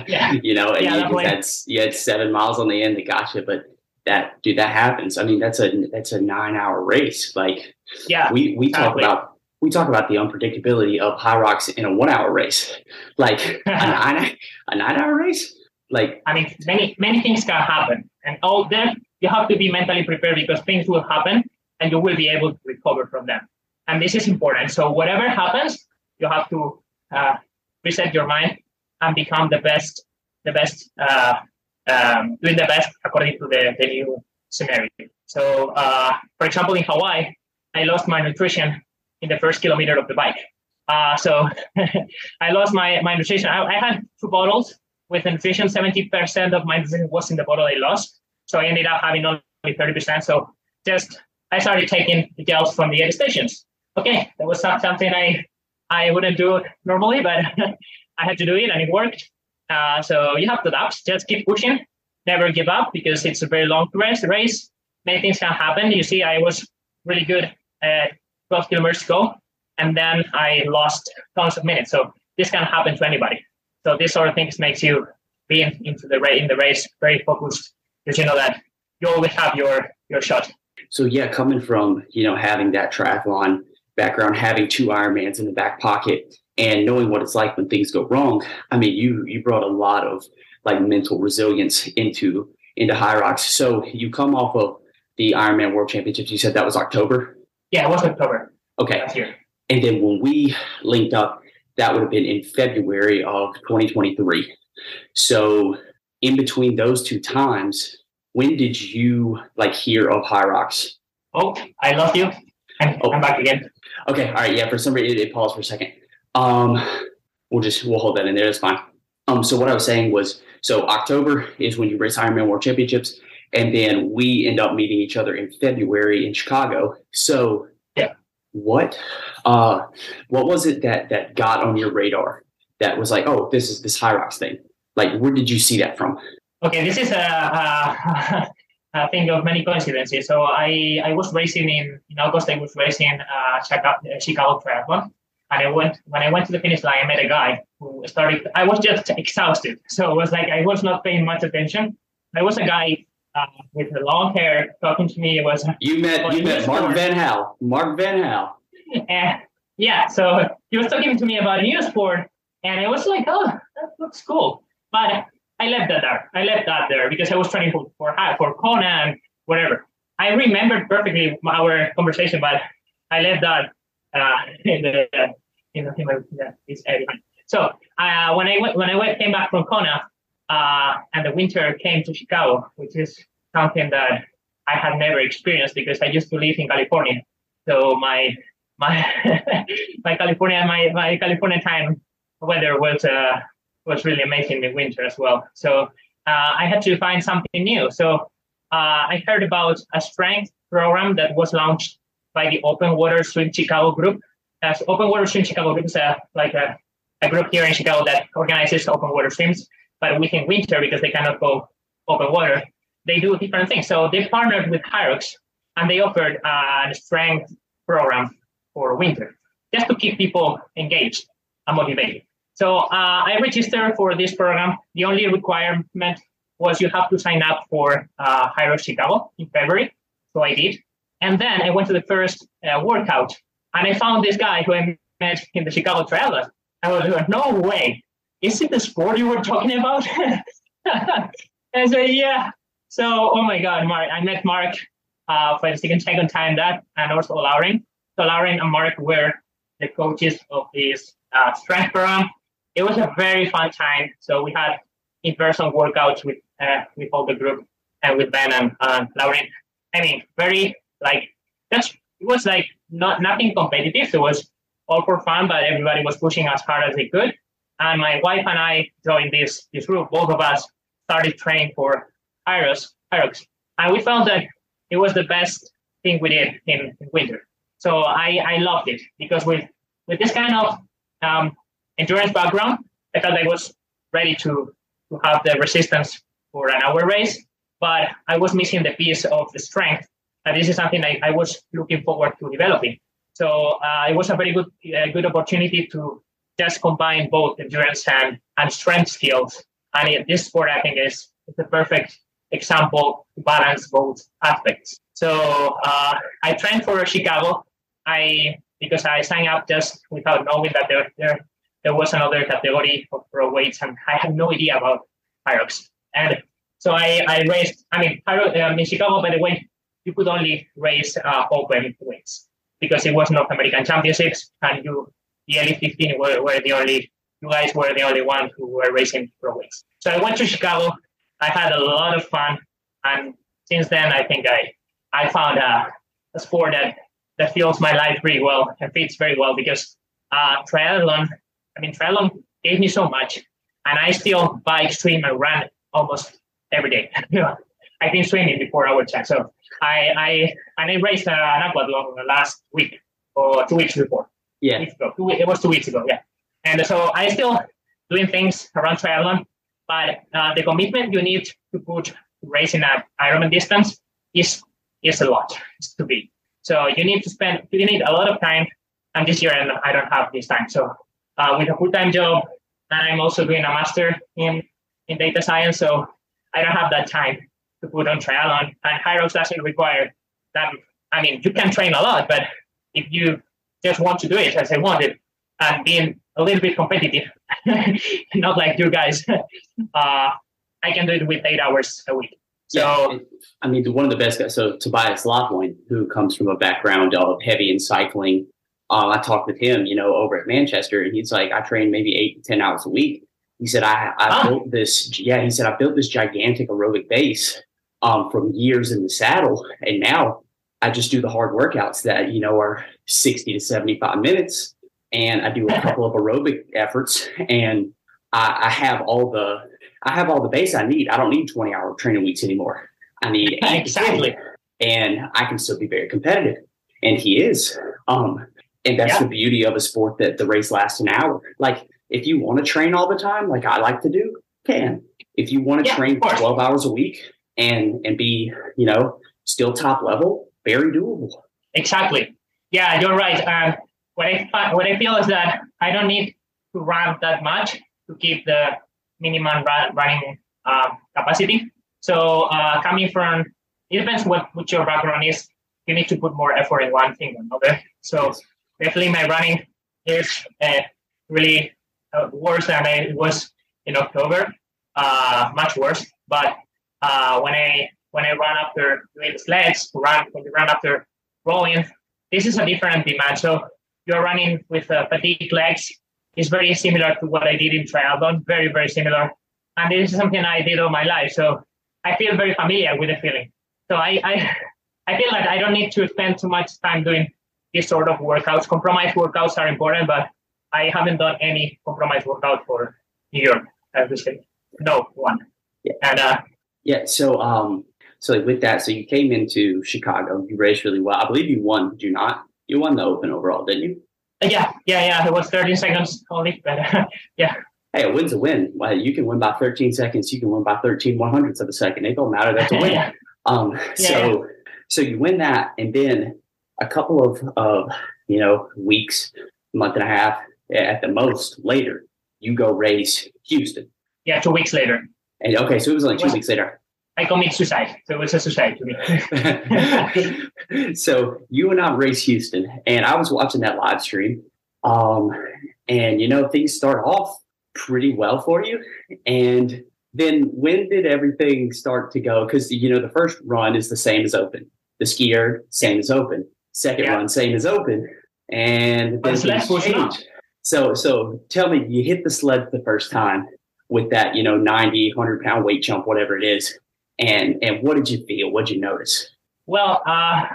Yeah. you know, and Yeah, you, just had, you had seven miles on the end that got you, but that dude, that happens. I mean, that's a that's a nine hour race. Like yeah, we we talk about we talk about the unpredictability of Hyrox in a one hour race, like a nine a nine hour race. Like I mean, many many things can happen, and all that you have to be mentally prepared because things will happen, and you will be able to recover from them. And this is important. So whatever happens, you have to uh, reset your mind and become the best, the best, uh, um, doing the best according to the, the new scenario. So, uh, for example, in Hawaii, I lost my nutrition in the first kilometer of the bike. Uh, so I lost my, my nutrition. I, I had two bottles with nutrition. 70% of my nutrition was in the bottle I lost. So I ended up having only 30%. So just I started taking the gels from the aid stations. Okay, that was not something I I wouldn't do normally, but I had to do it and it worked. Uh, so you have to adapt. Just keep pushing. Never give up because it's a very long race. Race. many things can happen. You see, I was really good at 12 kilometers ago, and then I lost tons of minutes. So this can happen to anybody. So this sort of things makes you be into the race in the race very focused because you know that you always have your your shot. So yeah, coming from you know having that triathlon background, having two Ironmans in the back pocket, and knowing what it's like when things go wrong. I mean, you you brought a lot of like mental resilience into into Hyrox So you come off of the Ironman World Championships. You said that was October. Yeah, it was October. Okay. last year. And then when we linked up, that would have been in February of 2023. So in between those two times, when did you like hear of Hyrox Oh, I love you. I'm, oh. I'm back again. Okay. All right. Yeah. For some reason, it, it paused for a second. Um, we'll just we'll hold that in there. That's fine. Um, so what I was saying was, so October is when you race Ironman World Championships, and then we end up meeting each other in February in Chicago. So yeah, what, uh, what was it that that got on your radar that was like, oh, this is this Hyrox thing? Like, where did you see that from? Okay, this is a, a, a thing of many coincidences. So I, I was racing in, in August, I was racing uh, Chicago, Chicago Triathlon. And I went when I went to the finish line, I met a guy who started. I was just exhausted, so it was like I was not paying much attention. I was a guy uh, with the long hair talking to me. It was you met you met Mark Van Hal. Mark Van Hal. And yeah, so he was talking to me about new sport, and it was like, oh, that looks cool. But I left that there. I left that there because I was training for for, for Kona and whatever. I remembered perfectly our conversation, but I left that uh, in the in the, in area. So uh, when I went when I went, came back from Kona, uh, and the winter came to Chicago, which is something that I had never experienced because I used to live in California. So my my my California my, my California time weather was uh, was really amazing in winter as well. So uh, I had to find something new. So uh, I heard about a strength program that was launched by the Open Water Swim Chicago group. As Open Water Swim Chicago group is a, like a, a group here in Chicago that organizes open water swims, but within winter because they cannot go open water, they do different things. So they partnered with Hyrox and they offered a strength program for winter just to keep people engaged and motivated. So uh, I registered for this program. The only requirement was you have to sign up for uh, Hyrox Chicago in February. So I did. And then I went to the first uh, workout and I found this guy who I met in the Chicago Triathlon. I was like, no way. Is it the sport you were talking about? I said, yeah. So, oh my God, Mark, I met Mark uh, for the second, second time that, and also Lauren. So Lauren and Mark were the coaches of this uh, strength program. It was a very fun time. So we had in-person workouts with uh, with all the group and with Ben and uh, Lauren. I mean, very like that's it was like not nothing competitive. It was all for fun, but everybody was pushing as hard as they could. And my wife and I joined this this group. Both of us started training for Hyrox, Hyrox. and we found that it was the best thing we did in, in winter. So I, I loved it because with with this kind of um, endurance background, I felt I was ready to to have the resistance for an hour race, but I was missing the piece of the strength and this is something I, I was looking forward to developing. So uh, it was a very good uh, good opportunity to just combine both endurance and, and strength skills. And this sport, I think, is, the perfect example to balance both aspects. So uh, I trained for Chicago. I because I signed up just without knowing that there there, there was another category of pro weights, and I had no idea about Hyrox. And so I, I raced. I mean, Hyrox, um, in Chicago, by the way, you could only race uh, open weights because it was North American Championships and you the elite 15 were, were the only you guys were the only ones who were racing pro weights. So I went to Chicago. I had a lot of fun, and since then I think I I found a, a sport that that feels my life pretty well and fits very well because uh, triathlon. I mean, triathlon gave me so much, and I still bike, swim, and run almost every day. I've been swimming before our chat, so I I and I raced uh, an aquathlon last week or two weeks before. Yeah, weeks ago. Two, it was two weeks ago. Yeah, and so I still doing things around triathlon, but uh, the commitment you need to put racing at Ironman distance is is a lot to be. So you need to spend, you need a lot of time. And this year, I don't have this time. So uh, with a full-time job, and I'm also doing a master in in data science, so I don't have that time to put on triathlon. And Hyrox doesn't require that. I mean, you can train a lot, but if you just want to do it as I wanted and being a little bit competitive, not like you guys, uh, I can do it with eight hours a week. So, yeah, I mean, one of the best guys. So Tobias Lautwein, who comes from a background of heavy in cycling, uh, I talked with him, you know, over at Manchester, and he's like, I train maybe eight to ten hours a week. He said, I, I built this. Yeah, he said I built this gigantic aerobic base um, from years in the saddle, and now I just do the hard workouts that you know are sixty to seventy-five minutes, and I do a couple of aerobic efforts, and I, I have all the I have all the base I need. I don't need 20 hour training weeks anymore. I need exactly. And I can still be very competitive. And he is. Um, and that's yeah. the beauty of a sport that the race lasts an hour. Like if you want to train all the time, like I like to do, can. If you want to yeah, train 12 hours a week and and be, you know, still top level, very doable. Exactly. Yeah, you're right. Um, what I what I feel is that I don't need to run that much to keep the minimum run, running uh, capacity. So uh, coming from, it depends what, what your background is. You need to put more effort in one thing or another. So definitely my running is uh, really uh, worse than it was in October, uh, much worse. But uh, when I when I run after doing sleds, run when you run after rolling, this is a different demand. So you're running with fatigue legs It's very similar to what I did in triathlon, very, very similar. And this is something I did all my life. So I feel very familiar with the feeling. So I, I, I feel like I don't need to spend too much time doing this sort of workouts. Compromise workouts are important, but I haven't done any compromise workout for New York, I would say. No one. Yeah. And uh, yeah, so um so like with that, so you came into Chicago, you raced really well. I believe you won, did you not? You won the open overall, didn't you? yeah, yeah, yeah. It was 13 seconds only, but yeah. Hey, a win's a win. Well, you can win by 13 seconds. You can win by 13 one hundredths of a second. It don't matter. That's a win. yeah. Um, yeah, so, yeah. so you win that, and then a couple of, of you know weeks, month and a half at the most later, you go race Houston. Yeah, two weeks later. And okay, so it was only two was, weeks later. I commit suicide. So it was a suicide to me. so you and I race Houston, and I was watching that live stream. Um, and you know, things start off pretty well for you. And then when did everything start to go? Because you know, the first run is the same as open. The skier, same as open. Second yeah. run, same as open. And then things change. So so tell me, you hit the sled the first time with that, you know, 90, 100 pound weight jump, whatever it is and and what did you feel? What did you notice? Well, uh,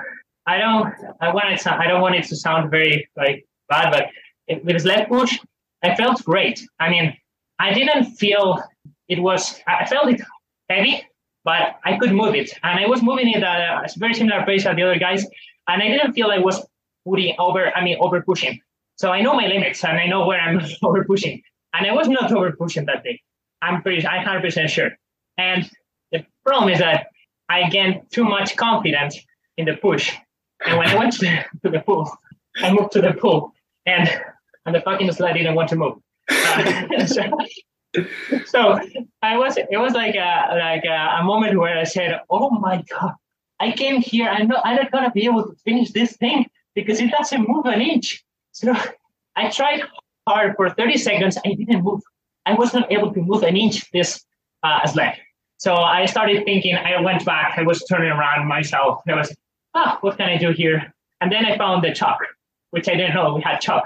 I don't I want it I don't want it to sound very like bad, but it, with sled push, I felt great. I mean, I didn't feel it was I felt it heavy, but I could move it, and I was moving it at a very similar pace as the other guys, and I didn't feel I was putting over. I mean, over pushing. So I know my limits, and I know where I'm over pushing, and I was not over pushing that day. I'm pretty, I'm 100 percent sure. And the problem is that I gained too much confidence in the push. And when I went to the, pool, I moved to the pool and, and the fucking sled didn't want to move. Uh, so, so, I was, it was like a, like a, a, moment where I said, oh my God, I came here. I'm not, I'm not to be able to finish this thing because it doesn't move an inch. So I tried hard for 30 seconds. I didn't move. I was not able to move an inch this uh, sled. So I started thinking, I went back, I was turning around myself. I was, ah, what can I do here? And then I found the chalk, which I didn't know we had chalk.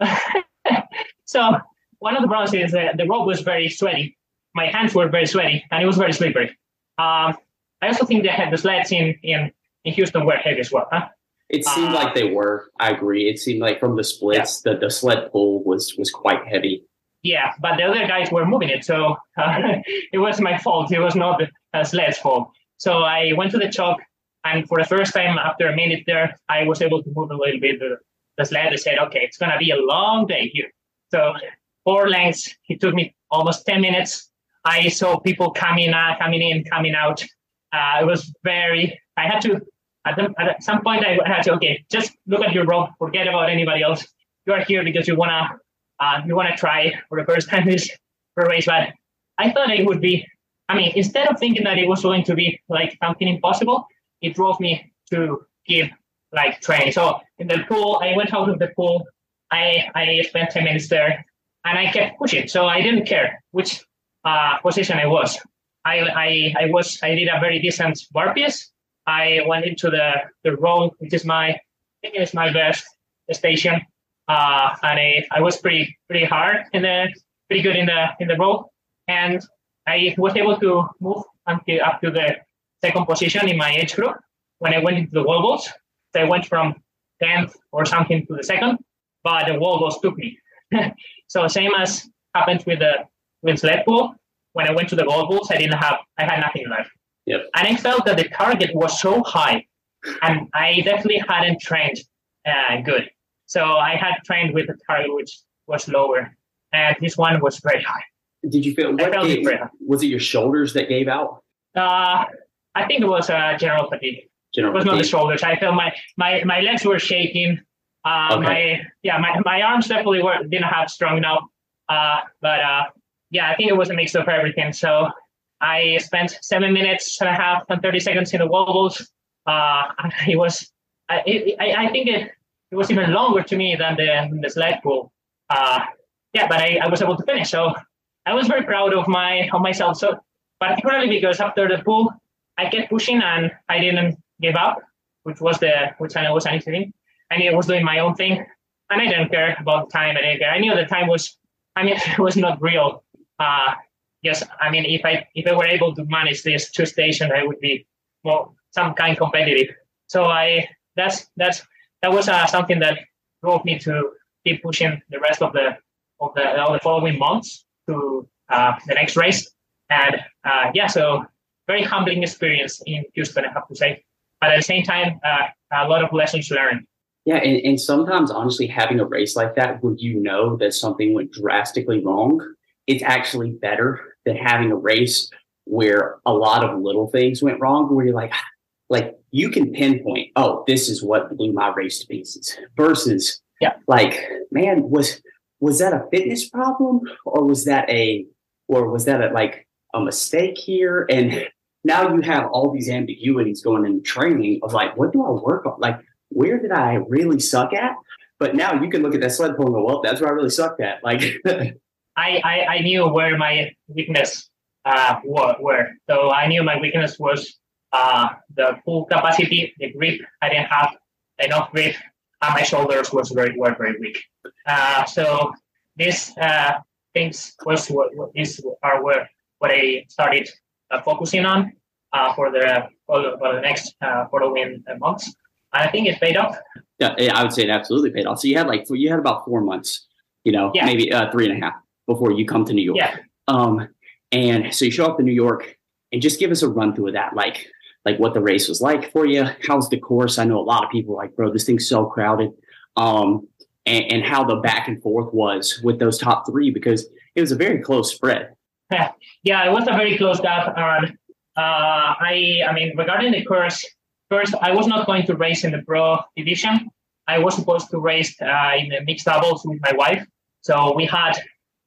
so one of the problems is that the rope was very sweaty. My hands were very sweaty and it was very slippery. Um, I also think that the sleds in, in, in Houston were heavy as well. Huh? It seemed uh, like they were. I agree. It seemed like from the splits, yeah. the, the sled pull was was quite heavy. Yeah, but the other guys were moving it, so uh, it was my fault. It was not the sled's fault. So I went to the chalk, and for the first time after a minute there, I was able to move a little bit the, the sled. I said, okay, it's gonna be a long day here. So four lengths. It took me almost ten minutes. I saw people coming out, coming in, coming out. Uh, it was very. I had to. At, the, at some point I had to okay, just look at your rope, forget about anybody else. You are here because you wanna uh, you wanna try for the first time this race. But I thought it would be. I mean, instead of thinking that it was going to be like something impossible, it drove me to give like training. So in the pool, I went out of the pool. I I spent ten minutes there, and I kept pushing. So I didn't care which uh, position I was. I, I I was I did a very decent burpees. I went into the the row, which is my I think it's my best station. Uh, and I, I was pretty pretty hard in the pretty good in the in the row, and I was able to move until up to the second position in my age group when I went into the wall balls. So I went from 10th or something to the second, but the wall balls took me. so same as happened with the with sled pull. When I went to the wall balls, I didn't have I had nothing left. Yep. And I felt that the target was so high, and I definitely hadn't trained uh, good. So I had trained with a target which was lower, and this one was very high. Did you feel? What gave, was it your shoulders that gave out? Uh, I think it was uh, general fatigue. General it was fatigue. not the shoulders. I felt my my my legs were shaking. Uh, okay. My yeah, my, my arms definitely were didn't have strong enough. Uh, but uh, yeah, I think it was a mix of everything. So I spent seven minutes and a half and thirty seconds in the wobbles. Uh, it was I, it, I, I think it it was even longer to me than the the sled pull. Uh, yeah, but I, I was able to finish. So I was very proud of my of myself. So particularly because after the pull, I kept pushing and I didn't give up, which was the which I was anything. And I was doing my own thing, and I didn't care about the time. I didn't care. I knew the time was, I mean, it was not real. Uh, yes, I mean, if I if I were able to manage these two stations, I would be more some kind competitive. So I that's that's that was uh, something that drove me to keep pushing the rest of the of the, the following months to uh, the next race. And uh, yeah, so very humbling experience in Houston, I have to say. But at the same time, uh, a lot of lessons learned. Yeah, and, and sometimes honestly, having a race like that where you know that something went drastically wrong, it's actually better than having a race where a lot of little things went wrong, where you're like, like you can pinpoint, oh, this is what blew my race to pieces. Versus, yeah, like, man, was was that a fitness problem or was that a or was that a, like a mistake here? And now you have all these ambiguities going into training of like, what do I work on? Like, where did I really suck at? But now you can look at that sled pull and go, well, that's where I really sucked at. Like, I, I, I knew where my weakness uh, were, were. So I knew my weakness was uh, the full capacity, the grip. I didn't have enough grip, and my shoulders was very were very weak. Uh, so these uh, things was what, what is are where what I started uh, focusing on uh, for the for the, for the next uh, following months. And I think it paid off. Yeah, I would say it absolutely paid off. So you had like you had about four months, you know, yeah. maybe three and a half before you come to New York. Yeah. Um, and so you show up in New York and just give us a run through of that, like like what the race was like for you. How's the course? I know a lot of people like, bro, this thing's so crowded. Um, and, and how the back and forth was with those top three because it was a very close spread. Yeah, it was a very close gap. And uh, I, I mean, regarding the course, first, I was not going to race in the pro division. I was supposed to race uh, in the mixed doubles with my wife. So we had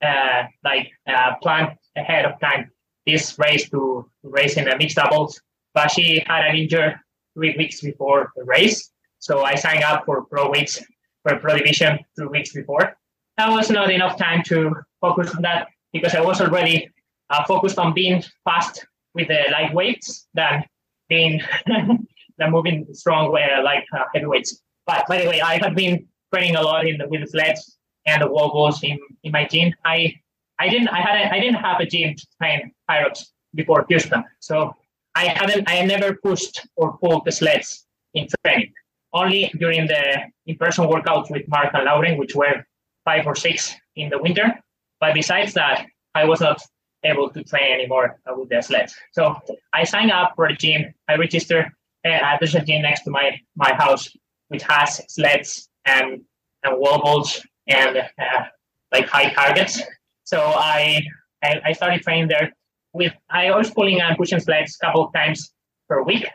uh, like uh, planned ahead of time this race to, race in the mixed doubles but she had an injury three weeks before the race. So I signed up for pro weeks for pro division three weeks before. That was not enough time to focus on that because I was already uh, focused on being fast with the lightweights than being than moving strong uh, like uh, heavyweights. But by the way, I have been training a lot in the, with the sleds and the balls in, in my gym. I I didn't I had a, I didn't have a gym to train Hyrox before Houston, so I haven't, I never pushed or pulled the sleds in training. Only during the in-person workouts with Mark and Lauren, which were five or six in the winter. But besides that, I was not able to train anymore uh, with the sleds. So I signed up for a gym. I registered. Uh, there's a gym next to my my house which has sleds and and wall balls and uh, like high targets. So I, I I started training there with I was pulling and pushing sleds a couple of times per week,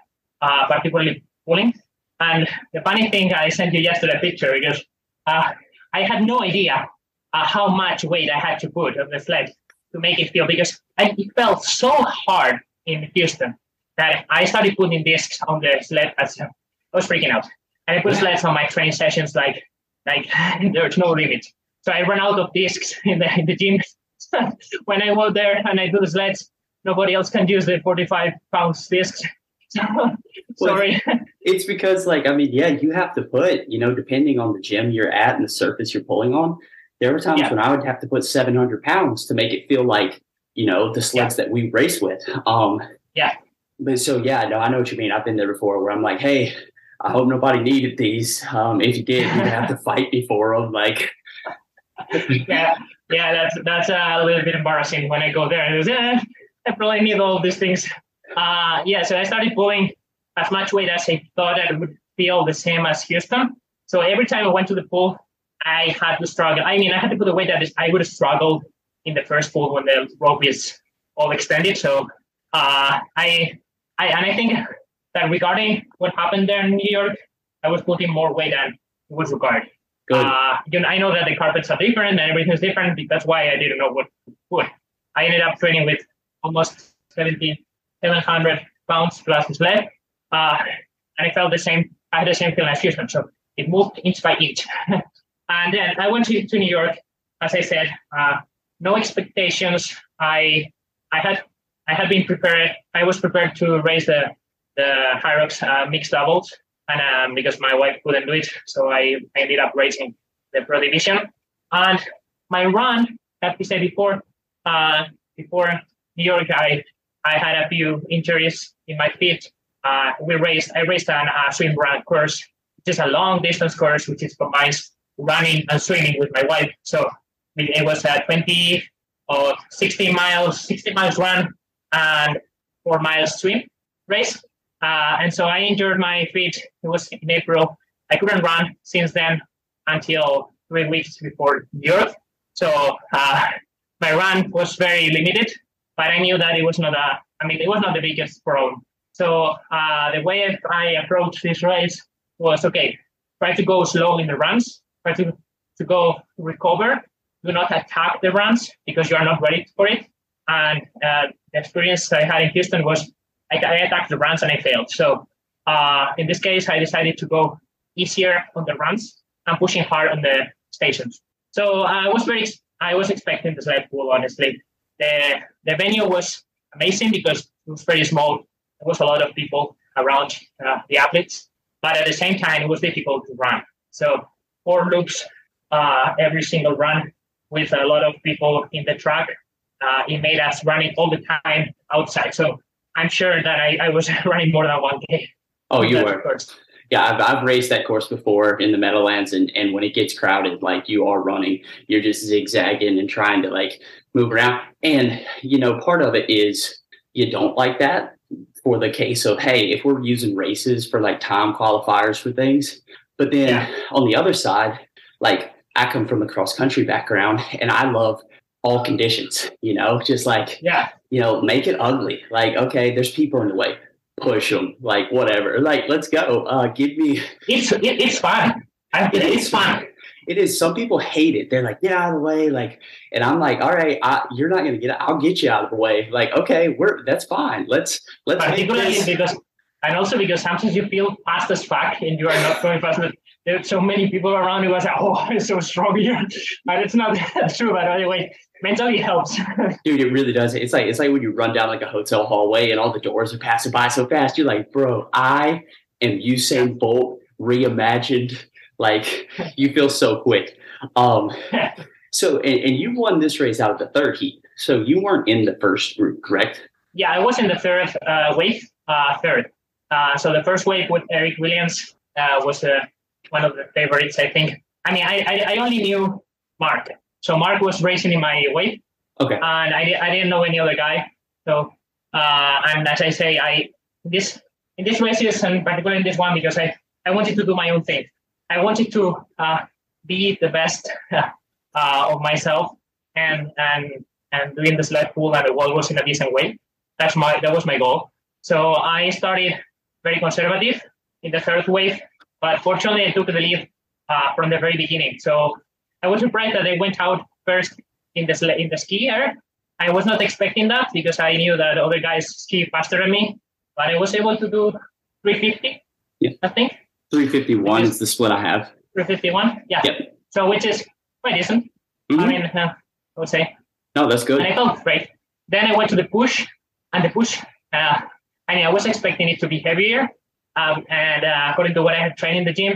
uh, particularly pulling. And the funny thing, I sent you yesterday a picture because uh, I had no idea uh, how much weight I had to put on the sled to make it feel because I, it felt so hard in Houston that I started putting discs on the sled. As, I was freaking out. And I put sleds on my training sessions like like there's no limit. So I run out of discs in the, in the gym. when I go there and I do the sleds, nobody else can use the 45 pounds discs. sorry. Well, it's because, like, I mean, yeah, you have to put, you know, depending on the gym you're at and the surface you're pulling on. There were times yeah. when I would have to put 700 pounds to make it feel like, you know, the sleds yeah. that we race with. Um, yeah. But so, yeah, no, I know what you mean. I've been there before where I'm like, hey, I hope nobody needed these. Um, if you did, you'd have to fight before them. Like, yeah, yeah, that's that's a little bit embarrassing when I go there. And was, eh, I probably need all these things. Uh, yeah, so I started pulling as much weight as I thought I would feel the same as Houston. So every time I went to the pool, I had to struggle. I mean, I had to put a weight that I would have struggled in the first pool when the rope is all extended. So uh, I, I, and I think that regarding what happened there in New York, I was putting more weight than was required. Uh, you know, I know that the carpets are different and everything's different. That's why I didn't know what to put. I ended up training with almost 70, 700 pounds plus the sled. Uh, and I felt the same. I had the same feeling as Houston. So it moved inch by inch. and then I went to, to New York, as I said, uh, no expectations. I I had I had been prepared. I was prepared to raise the the Hyrox uh, mixed doubles, and um, because my wife couldn't do it, so I ended up racing the pro division. And my run, as we said before, uh, before New York, I I had a few injuries in my feet. Uh, we raced. I raced a uh, swim run course, is a long distance course, which is combines running and swimming with my wife. So it was a 20 or 60 miles, 60 miles run and four miles swim race. Uh, and so I injured my feet. It was in April. I couldn't run since then until three weeks before Europe. So uh, my run was very limited, but I knew that it was not a, I mean, it was not the biggest problem. So uh, the way I approached this race was okay, try to go slow in the runs, try to, to go recover, do not attack the runs because you are not ready for it. And uh, the experience I had in Houston was I, I attacked the runs and I failed. So uh, in this case, I decided to go easier on the runs and pushing hard on the stations. So I was very, I was expecting the sled pull, honestly. The, the venue was amazing because it was very small. There was a lot of people around uh, the athletes, but at the same time, it was difficult to run. So four loops uh, every single run with a lot of people in the track. Uh, it made us running all the time outside. So I'm sure that I, I was running more than one day. Oh, you were. Course. Yeah, I've, I've raced that course before in the Meadowlands, and, and when it gets crowded, like you are running, you're just zigzagging and trying to like move around. And, you know, part of it is you don't like that for the case of, hey, if we're using races for like time qualifiers for things. But then yeah. on the other side, like I come from a cross country background and I love all conditions, you know, just like, yeah, you know, make it ugly. Like, okay, there's people in the way, push them, like whatever. Like, let's go. Uh, give me. It's it, it's fun. I, it, it's fun. It is. Some people hate it. They're like, get out of the way. Like, and I'm like, all right, I, you're not gonna get. It. I'll get you out of the way. Like, okay, we're that's fine. Let's let's. Particularly because, and also because sometimes you feel fast as fuck and you are not going fast enough there's so many people around who was like, oh, I'm so strong here. But it's not true. But anyway, mentally helps. Dude, it really does. It's like it's like when you run down like a hotel hallway and all the doors are passing by so fast. You're like, bro, I am Usain Bolt reimagined. Like you feel so quick. Um, so and, and you won this race out of the third heat. So you weren't in the first group, correct? Yeah, I was in the third uh, wave. Uh, third. Uh, so the first wave with Eric Williams uh, was uh, one of the favorites, I think. I mean, I, I, I only knew Mark. So Mark was racing in my weight. Okay. And I, I didn't know any other guy. So, uh, and as I say, I, this, in this races and particularly in this one, because I, I wanted to do my own thing. I wanted to uh, be the best uh, of myself and, and, and doing the sled pull and the wall was in a decent way. That's my, that was my goal. So I started very conservative in the third wave. But fortunately, I took the lead uh, from the very beginning. So I was surprised that I went out first in the in the SkiErg. I was not expecting that because I knew that other guys ski faster than me. But I was able to do 350. Yeah. I think 351 is the split I have. 351. Yeah. Yep. So which is quite decent. Mhm. I mean, uh, I would say. No, that's good. And I felt great. Then I went to the push, and the push, uh, I mean, I was expecting it to be heavier, um, and uh, according to what I had trained in the gym,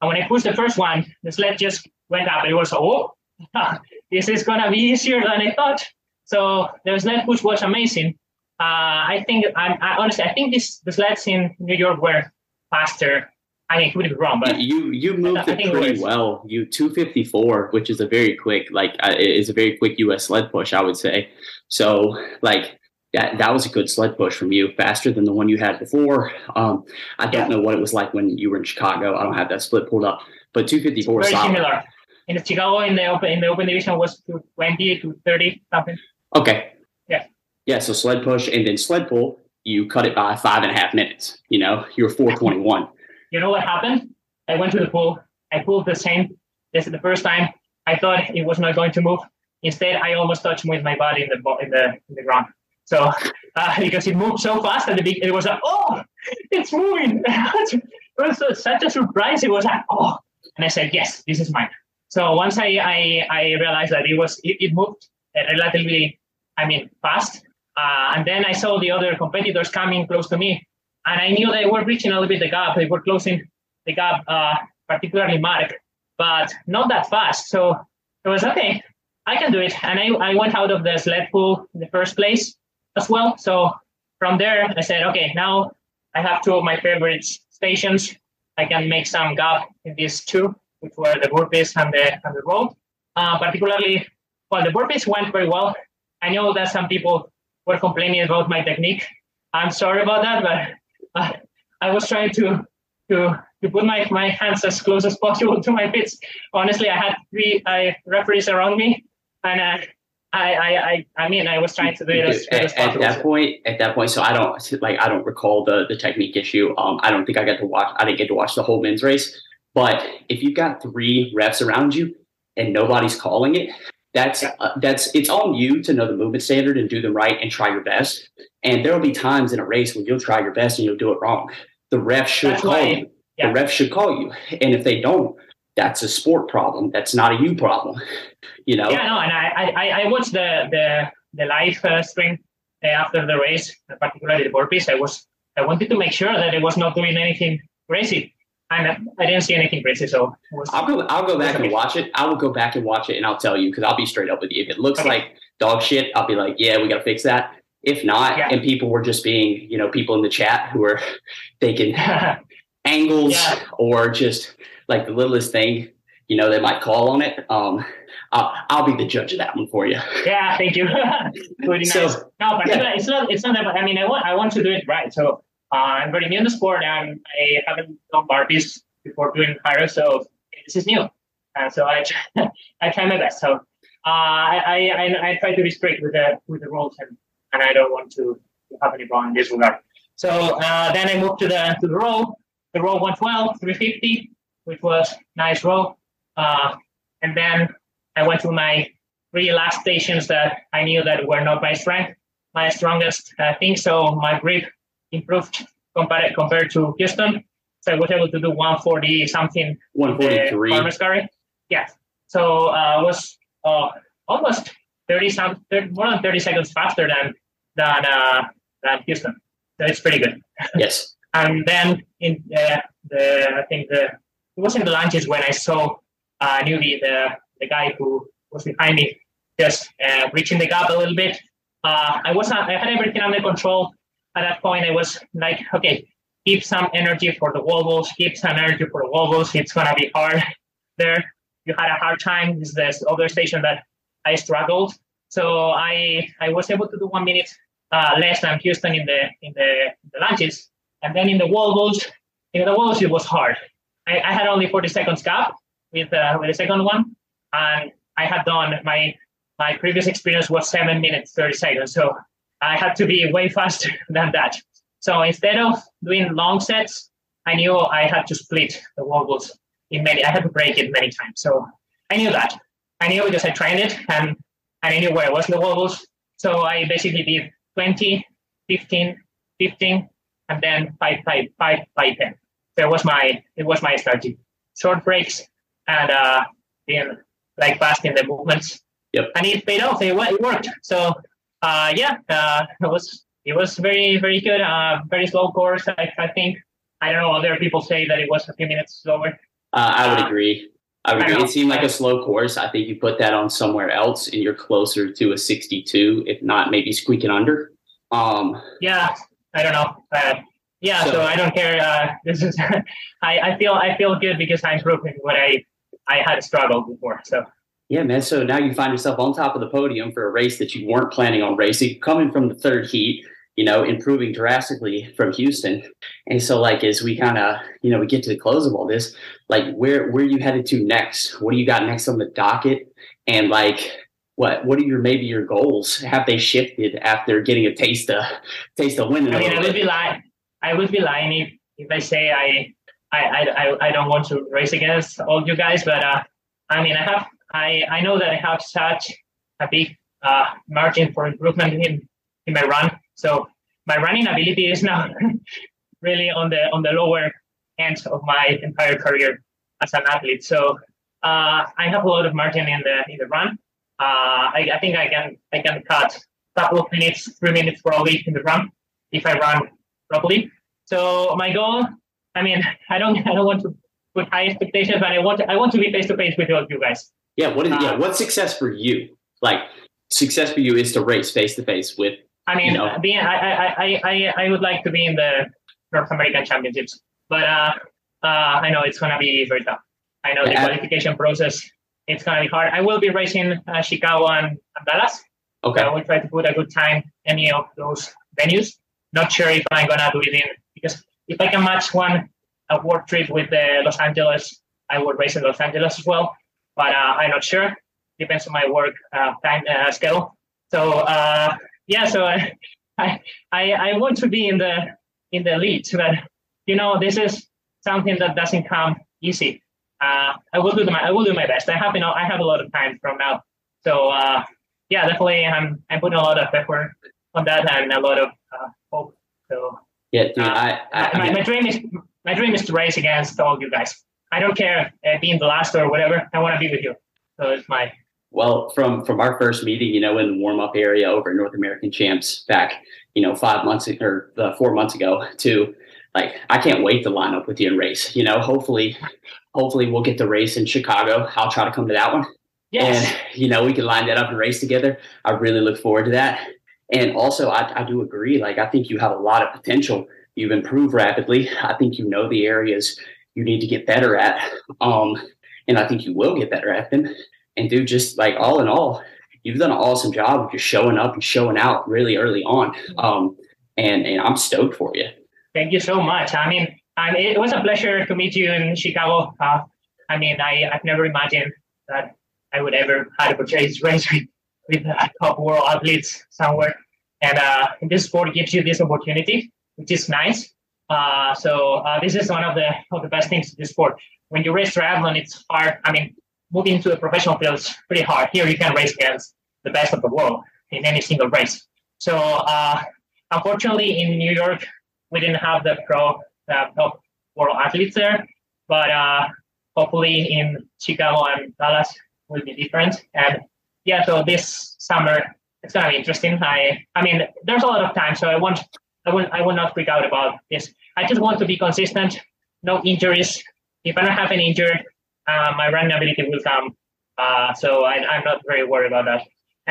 and when I pushed the first one, the sled just went up. It was oh, this is gonna be easier than I thought. So the sled push was amazing. Uh, I think, I, I, honestly, I think this the sleds in New York were faster. I mean, could be wrong, but you you moved I it it pretty was. well. You 254, which is a very quick, like uh, is a very quick U.S. sled push, I would say. So like that that was a good sled push from you, faster than the one you had before. Um, I don't know what it was like when you were in Chicago. I don't have that split pulled up, but 254 is very solid. similar. In the Chicago, in the open in the open division was to 20 to 30 something. Okay. Yeah. Yeah. So sled push and then sled pull, you cut it by five and a half minutes. You know, you're 421. you know what happened? I went to the pool. I pulled the same. This is the first time. I thought it was not going to move. Instead, I almost touched with my body in the in the in the ground. So uh, because it moved so fast at the big, it was like, oh, it's moving. it was such a surprise. It was like, oh, and I said, yes, this is mine. So once I I, I realized that it was it, it moved relatively, I mean, fast. Uh, and then I saw the other competitors coming close to me, and I knew they were reaching a little bit the gap. They were closing the gap, uh, particularly Mark, but not that fast. So it was okay. I can do it, and I, I went out of the sled pull in the first place as well. So from there, I said, okay, now I have two of my favorite stations. I can make some gap in these two, which were the burpees and the and the row. Uh, particularly, well, the burpees went very well. I know that some people were complaining about my technique. I'm sorry about that, but uh, I was trying to to to put my, my hands as close as possible to my feet. Honestly, I had three uh, referees around me, and uh, I, I I I mean I was trying to do it as at, at that point, at that point, so I don't like I don't recall the the technique issue. Um, I don't think I got to watch. I didn't get to watch the whole men's race. But if you've got three refs around you and nobody's calling it, that's uh, that's it's on you to know the movement standard and do them right and try your best. And there will be times in a race when you'll try your best and you'll do it wrong. The ref should That's call why- you. yeah. The ref should call you. And if they don't, that's a sport problem. That's not a you problem. You know. Yeah, no, and I I, I- I watched the the the live uh, stream uh, after the race, particularly the burpees. I was I wanted to make sure that it was not doing anything crazy, uh, I didn't see anything crazy. So I'll go. I'll go back and watch it. I will go back and watch it, and I'll tell you because I'll be straight up with you. If it looks Okay. like dog shit, I'll be like, "Yeah, we got to fix that." If not, Yeah. and people were just being, you know, people in the chat who are thinking angles Yeah. or just like the littlest thing, you know, they might call on it. Um, I'll, I'll be the judge of that one for you. yeah, thank you. Pretty So, nice. No, but yeah. it's not it's not that. I mean, I want I want to do it right. So uh, I'm very new in the sport, and I haven't done burpees before doing Hyrox, so this is new, and so I try, I try my best. So uh, I, I I try to be strict with the with the rules, and, and I don't want to, have any wrong in this regard. So uh, then I moved to the to the row. The row 112, 350, which was nice row. Uh, and then I went to my three last stations that I knew that were not my strength, my strongest uh, thing. So my grip improved compared compared to Houston. So I was able to do 140 something One the farmer's carry. Yes. So uh, was uh, almost 30 some 30, more than 30 seconds faster than than uh, than Houston. So it's pretty good. Yes. And then in uh, the I think the it was in the lunges when I saw uh, newbie the the guy who was behind me just uh, reaching the gap a little bit. Uh, I was not, I had everything under control at that point. I was like, okay, keep some energy for the wall balls, keep some energy for the wall balls. It's gonna be hard there. You had a hard time. This is the other station that I struggled. So I I was able to do one minute uh, less than Houston in the in the, the lunges. And then in the wall balls, in the walls it was hard. I, I had only 40 seconds gap with uh, with the second one, and I had done my my previous experience was seven minutes 30 seconds. So I had to be way faster than that. So instead of doing long sets, I knew I had to split the wall balls in many. I had to break it many times. So I knew that. I knew because I trained it and, and I knew where was the wall balls. So I basically did 20, 15, 15, and then 5, 5, 5, 5, 10. So it was my it was my strategy. Short breaks and uh, being like fast in the movements. Yep. And it paid off. It, it worked. So uh, yeah, uh, it was it was very very good. Uh, very slow course. I, I think I don't know. Other people say that it was a few minutes slower. Uh, I would uh, agree. I would I agree. It seemed like a slow course. I think you put that on somewhere else, and you're closer to a 62, if not maybe squeaking under. Um, yeah, I don't know. Uh, yeah, so, so, I don't care. Uh, this is I, I feel I feel good because I'm proving what I I had struggled before. So yeah, man. So now you find yourself on top of the podium for a race that you weren't planning on racing, coming from the third heat, you know, improving drastically from Houston. And so, like, as we kind of, you know, we get to the close of all this, like, where where are you headed to next? What do you got next on the docket? And like, what what are your maybe your goals? Have they shifted after getting a taste of taste of winning? I mean, I would be lying. I would be lying if, if I say I I, I I don't want to race against all you guys, but uh, I mean, I have I, I know that I have such a big uh, margin for improvement in, in my run. So my running ability is now really on the on the lower end of my entire career as an athlete. So uh, I have a lot of margin in the in the run. Uh, I, I think I can I can cut a couple of minutes, three minutes probably in the run if I run properly. So my goal, I mean, I don't I don't want to put high expectations, but I want to, I want to be face to face with all you guys. Yeah, what is yeah? What's success for you? Like success for you is to race face to face with. I mean, you know, being I, I I I would like to be in the North American Championships, but uh, uh, I know it's gonna be very tough. I know the qualification process it's gonna be hard. I will be racing uh, Chicago and, Dallas. Okay. I will try to put a good time any of those venues. Not sure if I'm gonna do it in because if I can match one a work trip with the Los Angeles, I would race in Los Angeles as well but uh, I'm not sure. Depends on my work uh, time uh, schedule. So uh, yeah, so I, I I want to be in the in the lead, but you know this is something that doesn't come easy. Uh, I will do my I will do my best. I have you know I have a lot of time from now, so uh, yeah, definitely I'm I'm putting a lot of effort on that and a lot of hope. So yeah, dude, I, I, my, my dream is my dream is to race against all you guys. I don't care uh, being the last or whatever. I want to be with you. So it's my. Well, from from our first meeting, you know, in the warm up area over North American Champs back, you know, five months or uh, four months ago, to like I can't wait to line up with you and race. You know, hopefully, hopefully we'll get the race in Chicago. I'll try to come to that one. Yes. And you know, we can line that up and race together. I really look forward to that. And also, I, I do agree. Like, I think you have a lot of potential. You've improved rapidly. I think you know the areas you need to get better at. Um, and I think you will get better at them. And do just like all in all, you've done an awesome job of just showing up and showing out really early on. Um, and, and I'm stoked for you. Thank you so much. I mean, I it was a pleasure to meet you in Chicago. Uh, I mean, I, I've never imagined that I would ever have a purchase race with, with uh, top world athletes somewhere. And uh, this sport gives you this opportunity, which is nice. Uh, so uh, this is one of the of the best things to this sport. When you race triathlon, it's hard. I mean, moving to a professional field is pretty hard. Here, you can race against the best of the world in any single race. So uh, unfortunately, in New York, we didn't have the pro uh, top world athletes there. But uh, hopefully, in Chicago and Dallas, will be different. And yeah, so this summer it's gonna be interesting. I I mean, there's a lot of time, so I want I will I will not freak out about this. I just want to be consistent, no injuries. If I don't have an injury, uh, my running ability will come. Uh, so I, am not very worried about that.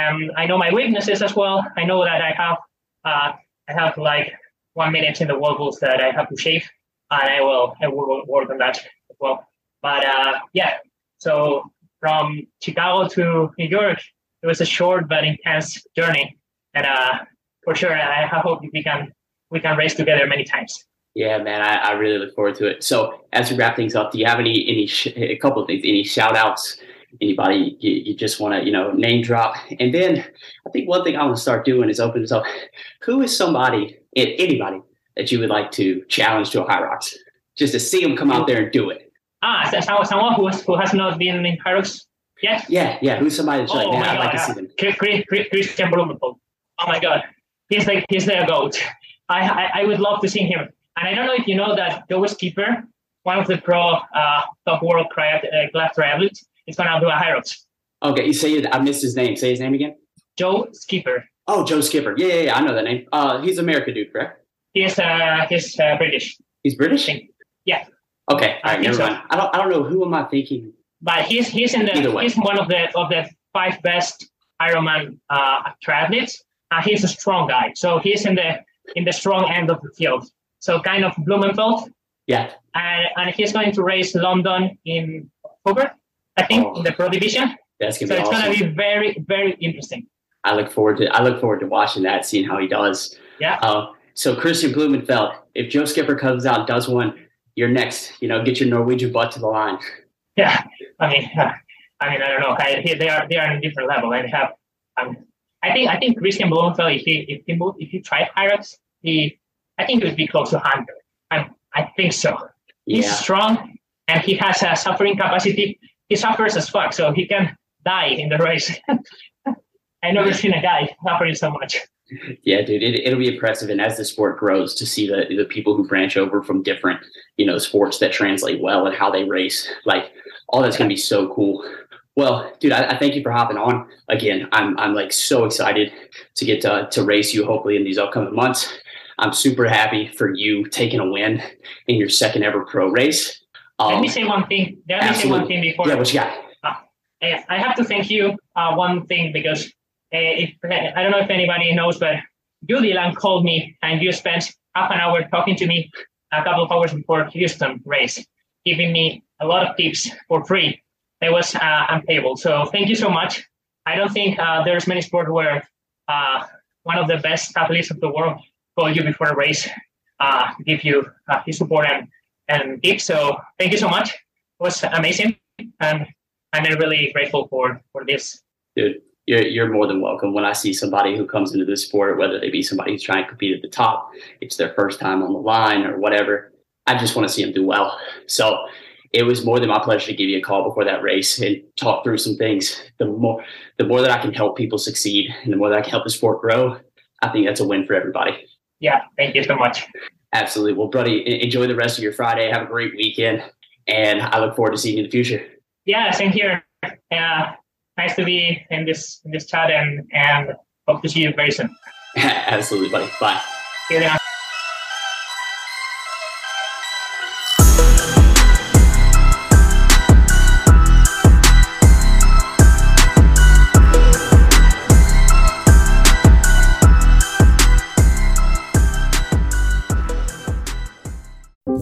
Um, I know my weaknesses as well. I know that I have uh, I have like one minute in the wall balls that I have to shave, and I will I will work on that as well. But uh, yeah, so from Chicago to New York, it was a short but intense journey, and uh, for sure I hope we can we can race together many times. Yeah, man, I, I really look forward to it. So, as we wrap things up, do you have any any sh- a couple of things, any shout outs, anybody you, you just want to you know name drop? And then I think one thing I want to start doing is open this up. Who is somebody, anybody that you would like to challenge to a Hyrox? just to see him come out there and do it. Ah, so someone who has, who has not been in HYROX yet? Yeah, yeah. Who's somebody that's oh like, my I'd God, like to see them. Chris- Chris- Kristian. Oh my God, he's like he's their goat. I, I I would love to see him. And I don't know if you know that Joe Skipper, one of the pro uh, top world triath- uh, glass triathletes, is going to do a HYROX. Okay, you say. I missed his name. Say his name again. Joe Skipper. Oh, Joe Skipper. Yeah, yeah, yeah. I know that name. Uh, he's American dude, correct? He's uh he's uh, British. He's British. yeah. Okay. All right. Never so. mind. I don't. I don't know. Who am I thinking? but he's he's in Either the way. he's one of the of the five best Ironman uh, triathletes. Uh, he's a strong guy, so he's in the in the strong end of the field. So kind of Blummenfelt, Yeah. and and he's going to race London in October, I think, Oh. in the pro division. That's gonna it's be going awesome. to be very very interesting. I look forward to. I look forward to watching that, seeing how he does. Yeah. Uh, so Kristian Blummenfelt, if Joe Skipper comes out and does one, you're next. You know, get your Norwegian butt to the line. Yeah, I mean, I mean, I don't know. I, they are they are on a different level. and They have, um, I think I think Kristian Blummenfelt, if he if he moved, if he tried Hyrox, he I think he would be close to hundred. I I think so. He's Yeah. strong and he has a suffering capacity. He suffers as fuck, so he can die in the race. I never seen a guy suffering so much. Yeah, dude, it, it'll be impressive. And as the sport grows, to see the the people who branch over from different, you know, sports that translate well and how they race, like all that's gonna be so cool. Well, dude, I, I thank you for hopping on again. I'm I'm like so excited to get to to race you. Hopefully in these upcoming months. I'm super happy for you taking a win in your second ever pro race. Let Um, me say one thing. Let me say one thing before. yeah, what you got? Uh, I have to thank you uh, one thing because uh, if, I don't know if anybody knows, but you, Dylan, called me and you spent half an hour talking to me a couple of hours before Houston race, giving me a lot of tips for free. That was uh, unpayable. So thank you so much. I don't think uh, there's many sports where uh, one of the best athletes of the world called you before a race, uh, give you uh, his support and, and tips. So thank you so much. It was amazing. And I'm really grateful for for this. dude, you're, you're more than welcome. When I see somebody who comes into this sport, whether they be somebody who's trying to compete at the top, it's their first time on the line or whatever, I just want to see them do well. So it was more than my pleasure to give you a call before that race and talk through some things. The more, the more that I can help people succeed and the more that I can help the sport grow, I think that's a win for everybody. Yeah, thank you so much. Absolutely. Well, buddy, enjoy the rest of your Friday. Have a great weekend. And I look forward to seeing you in the future. Yeah, same here. Yeah. nice to be in this in this chat and and hope to see you very soon. Absolutely, buddy. Bye. See you.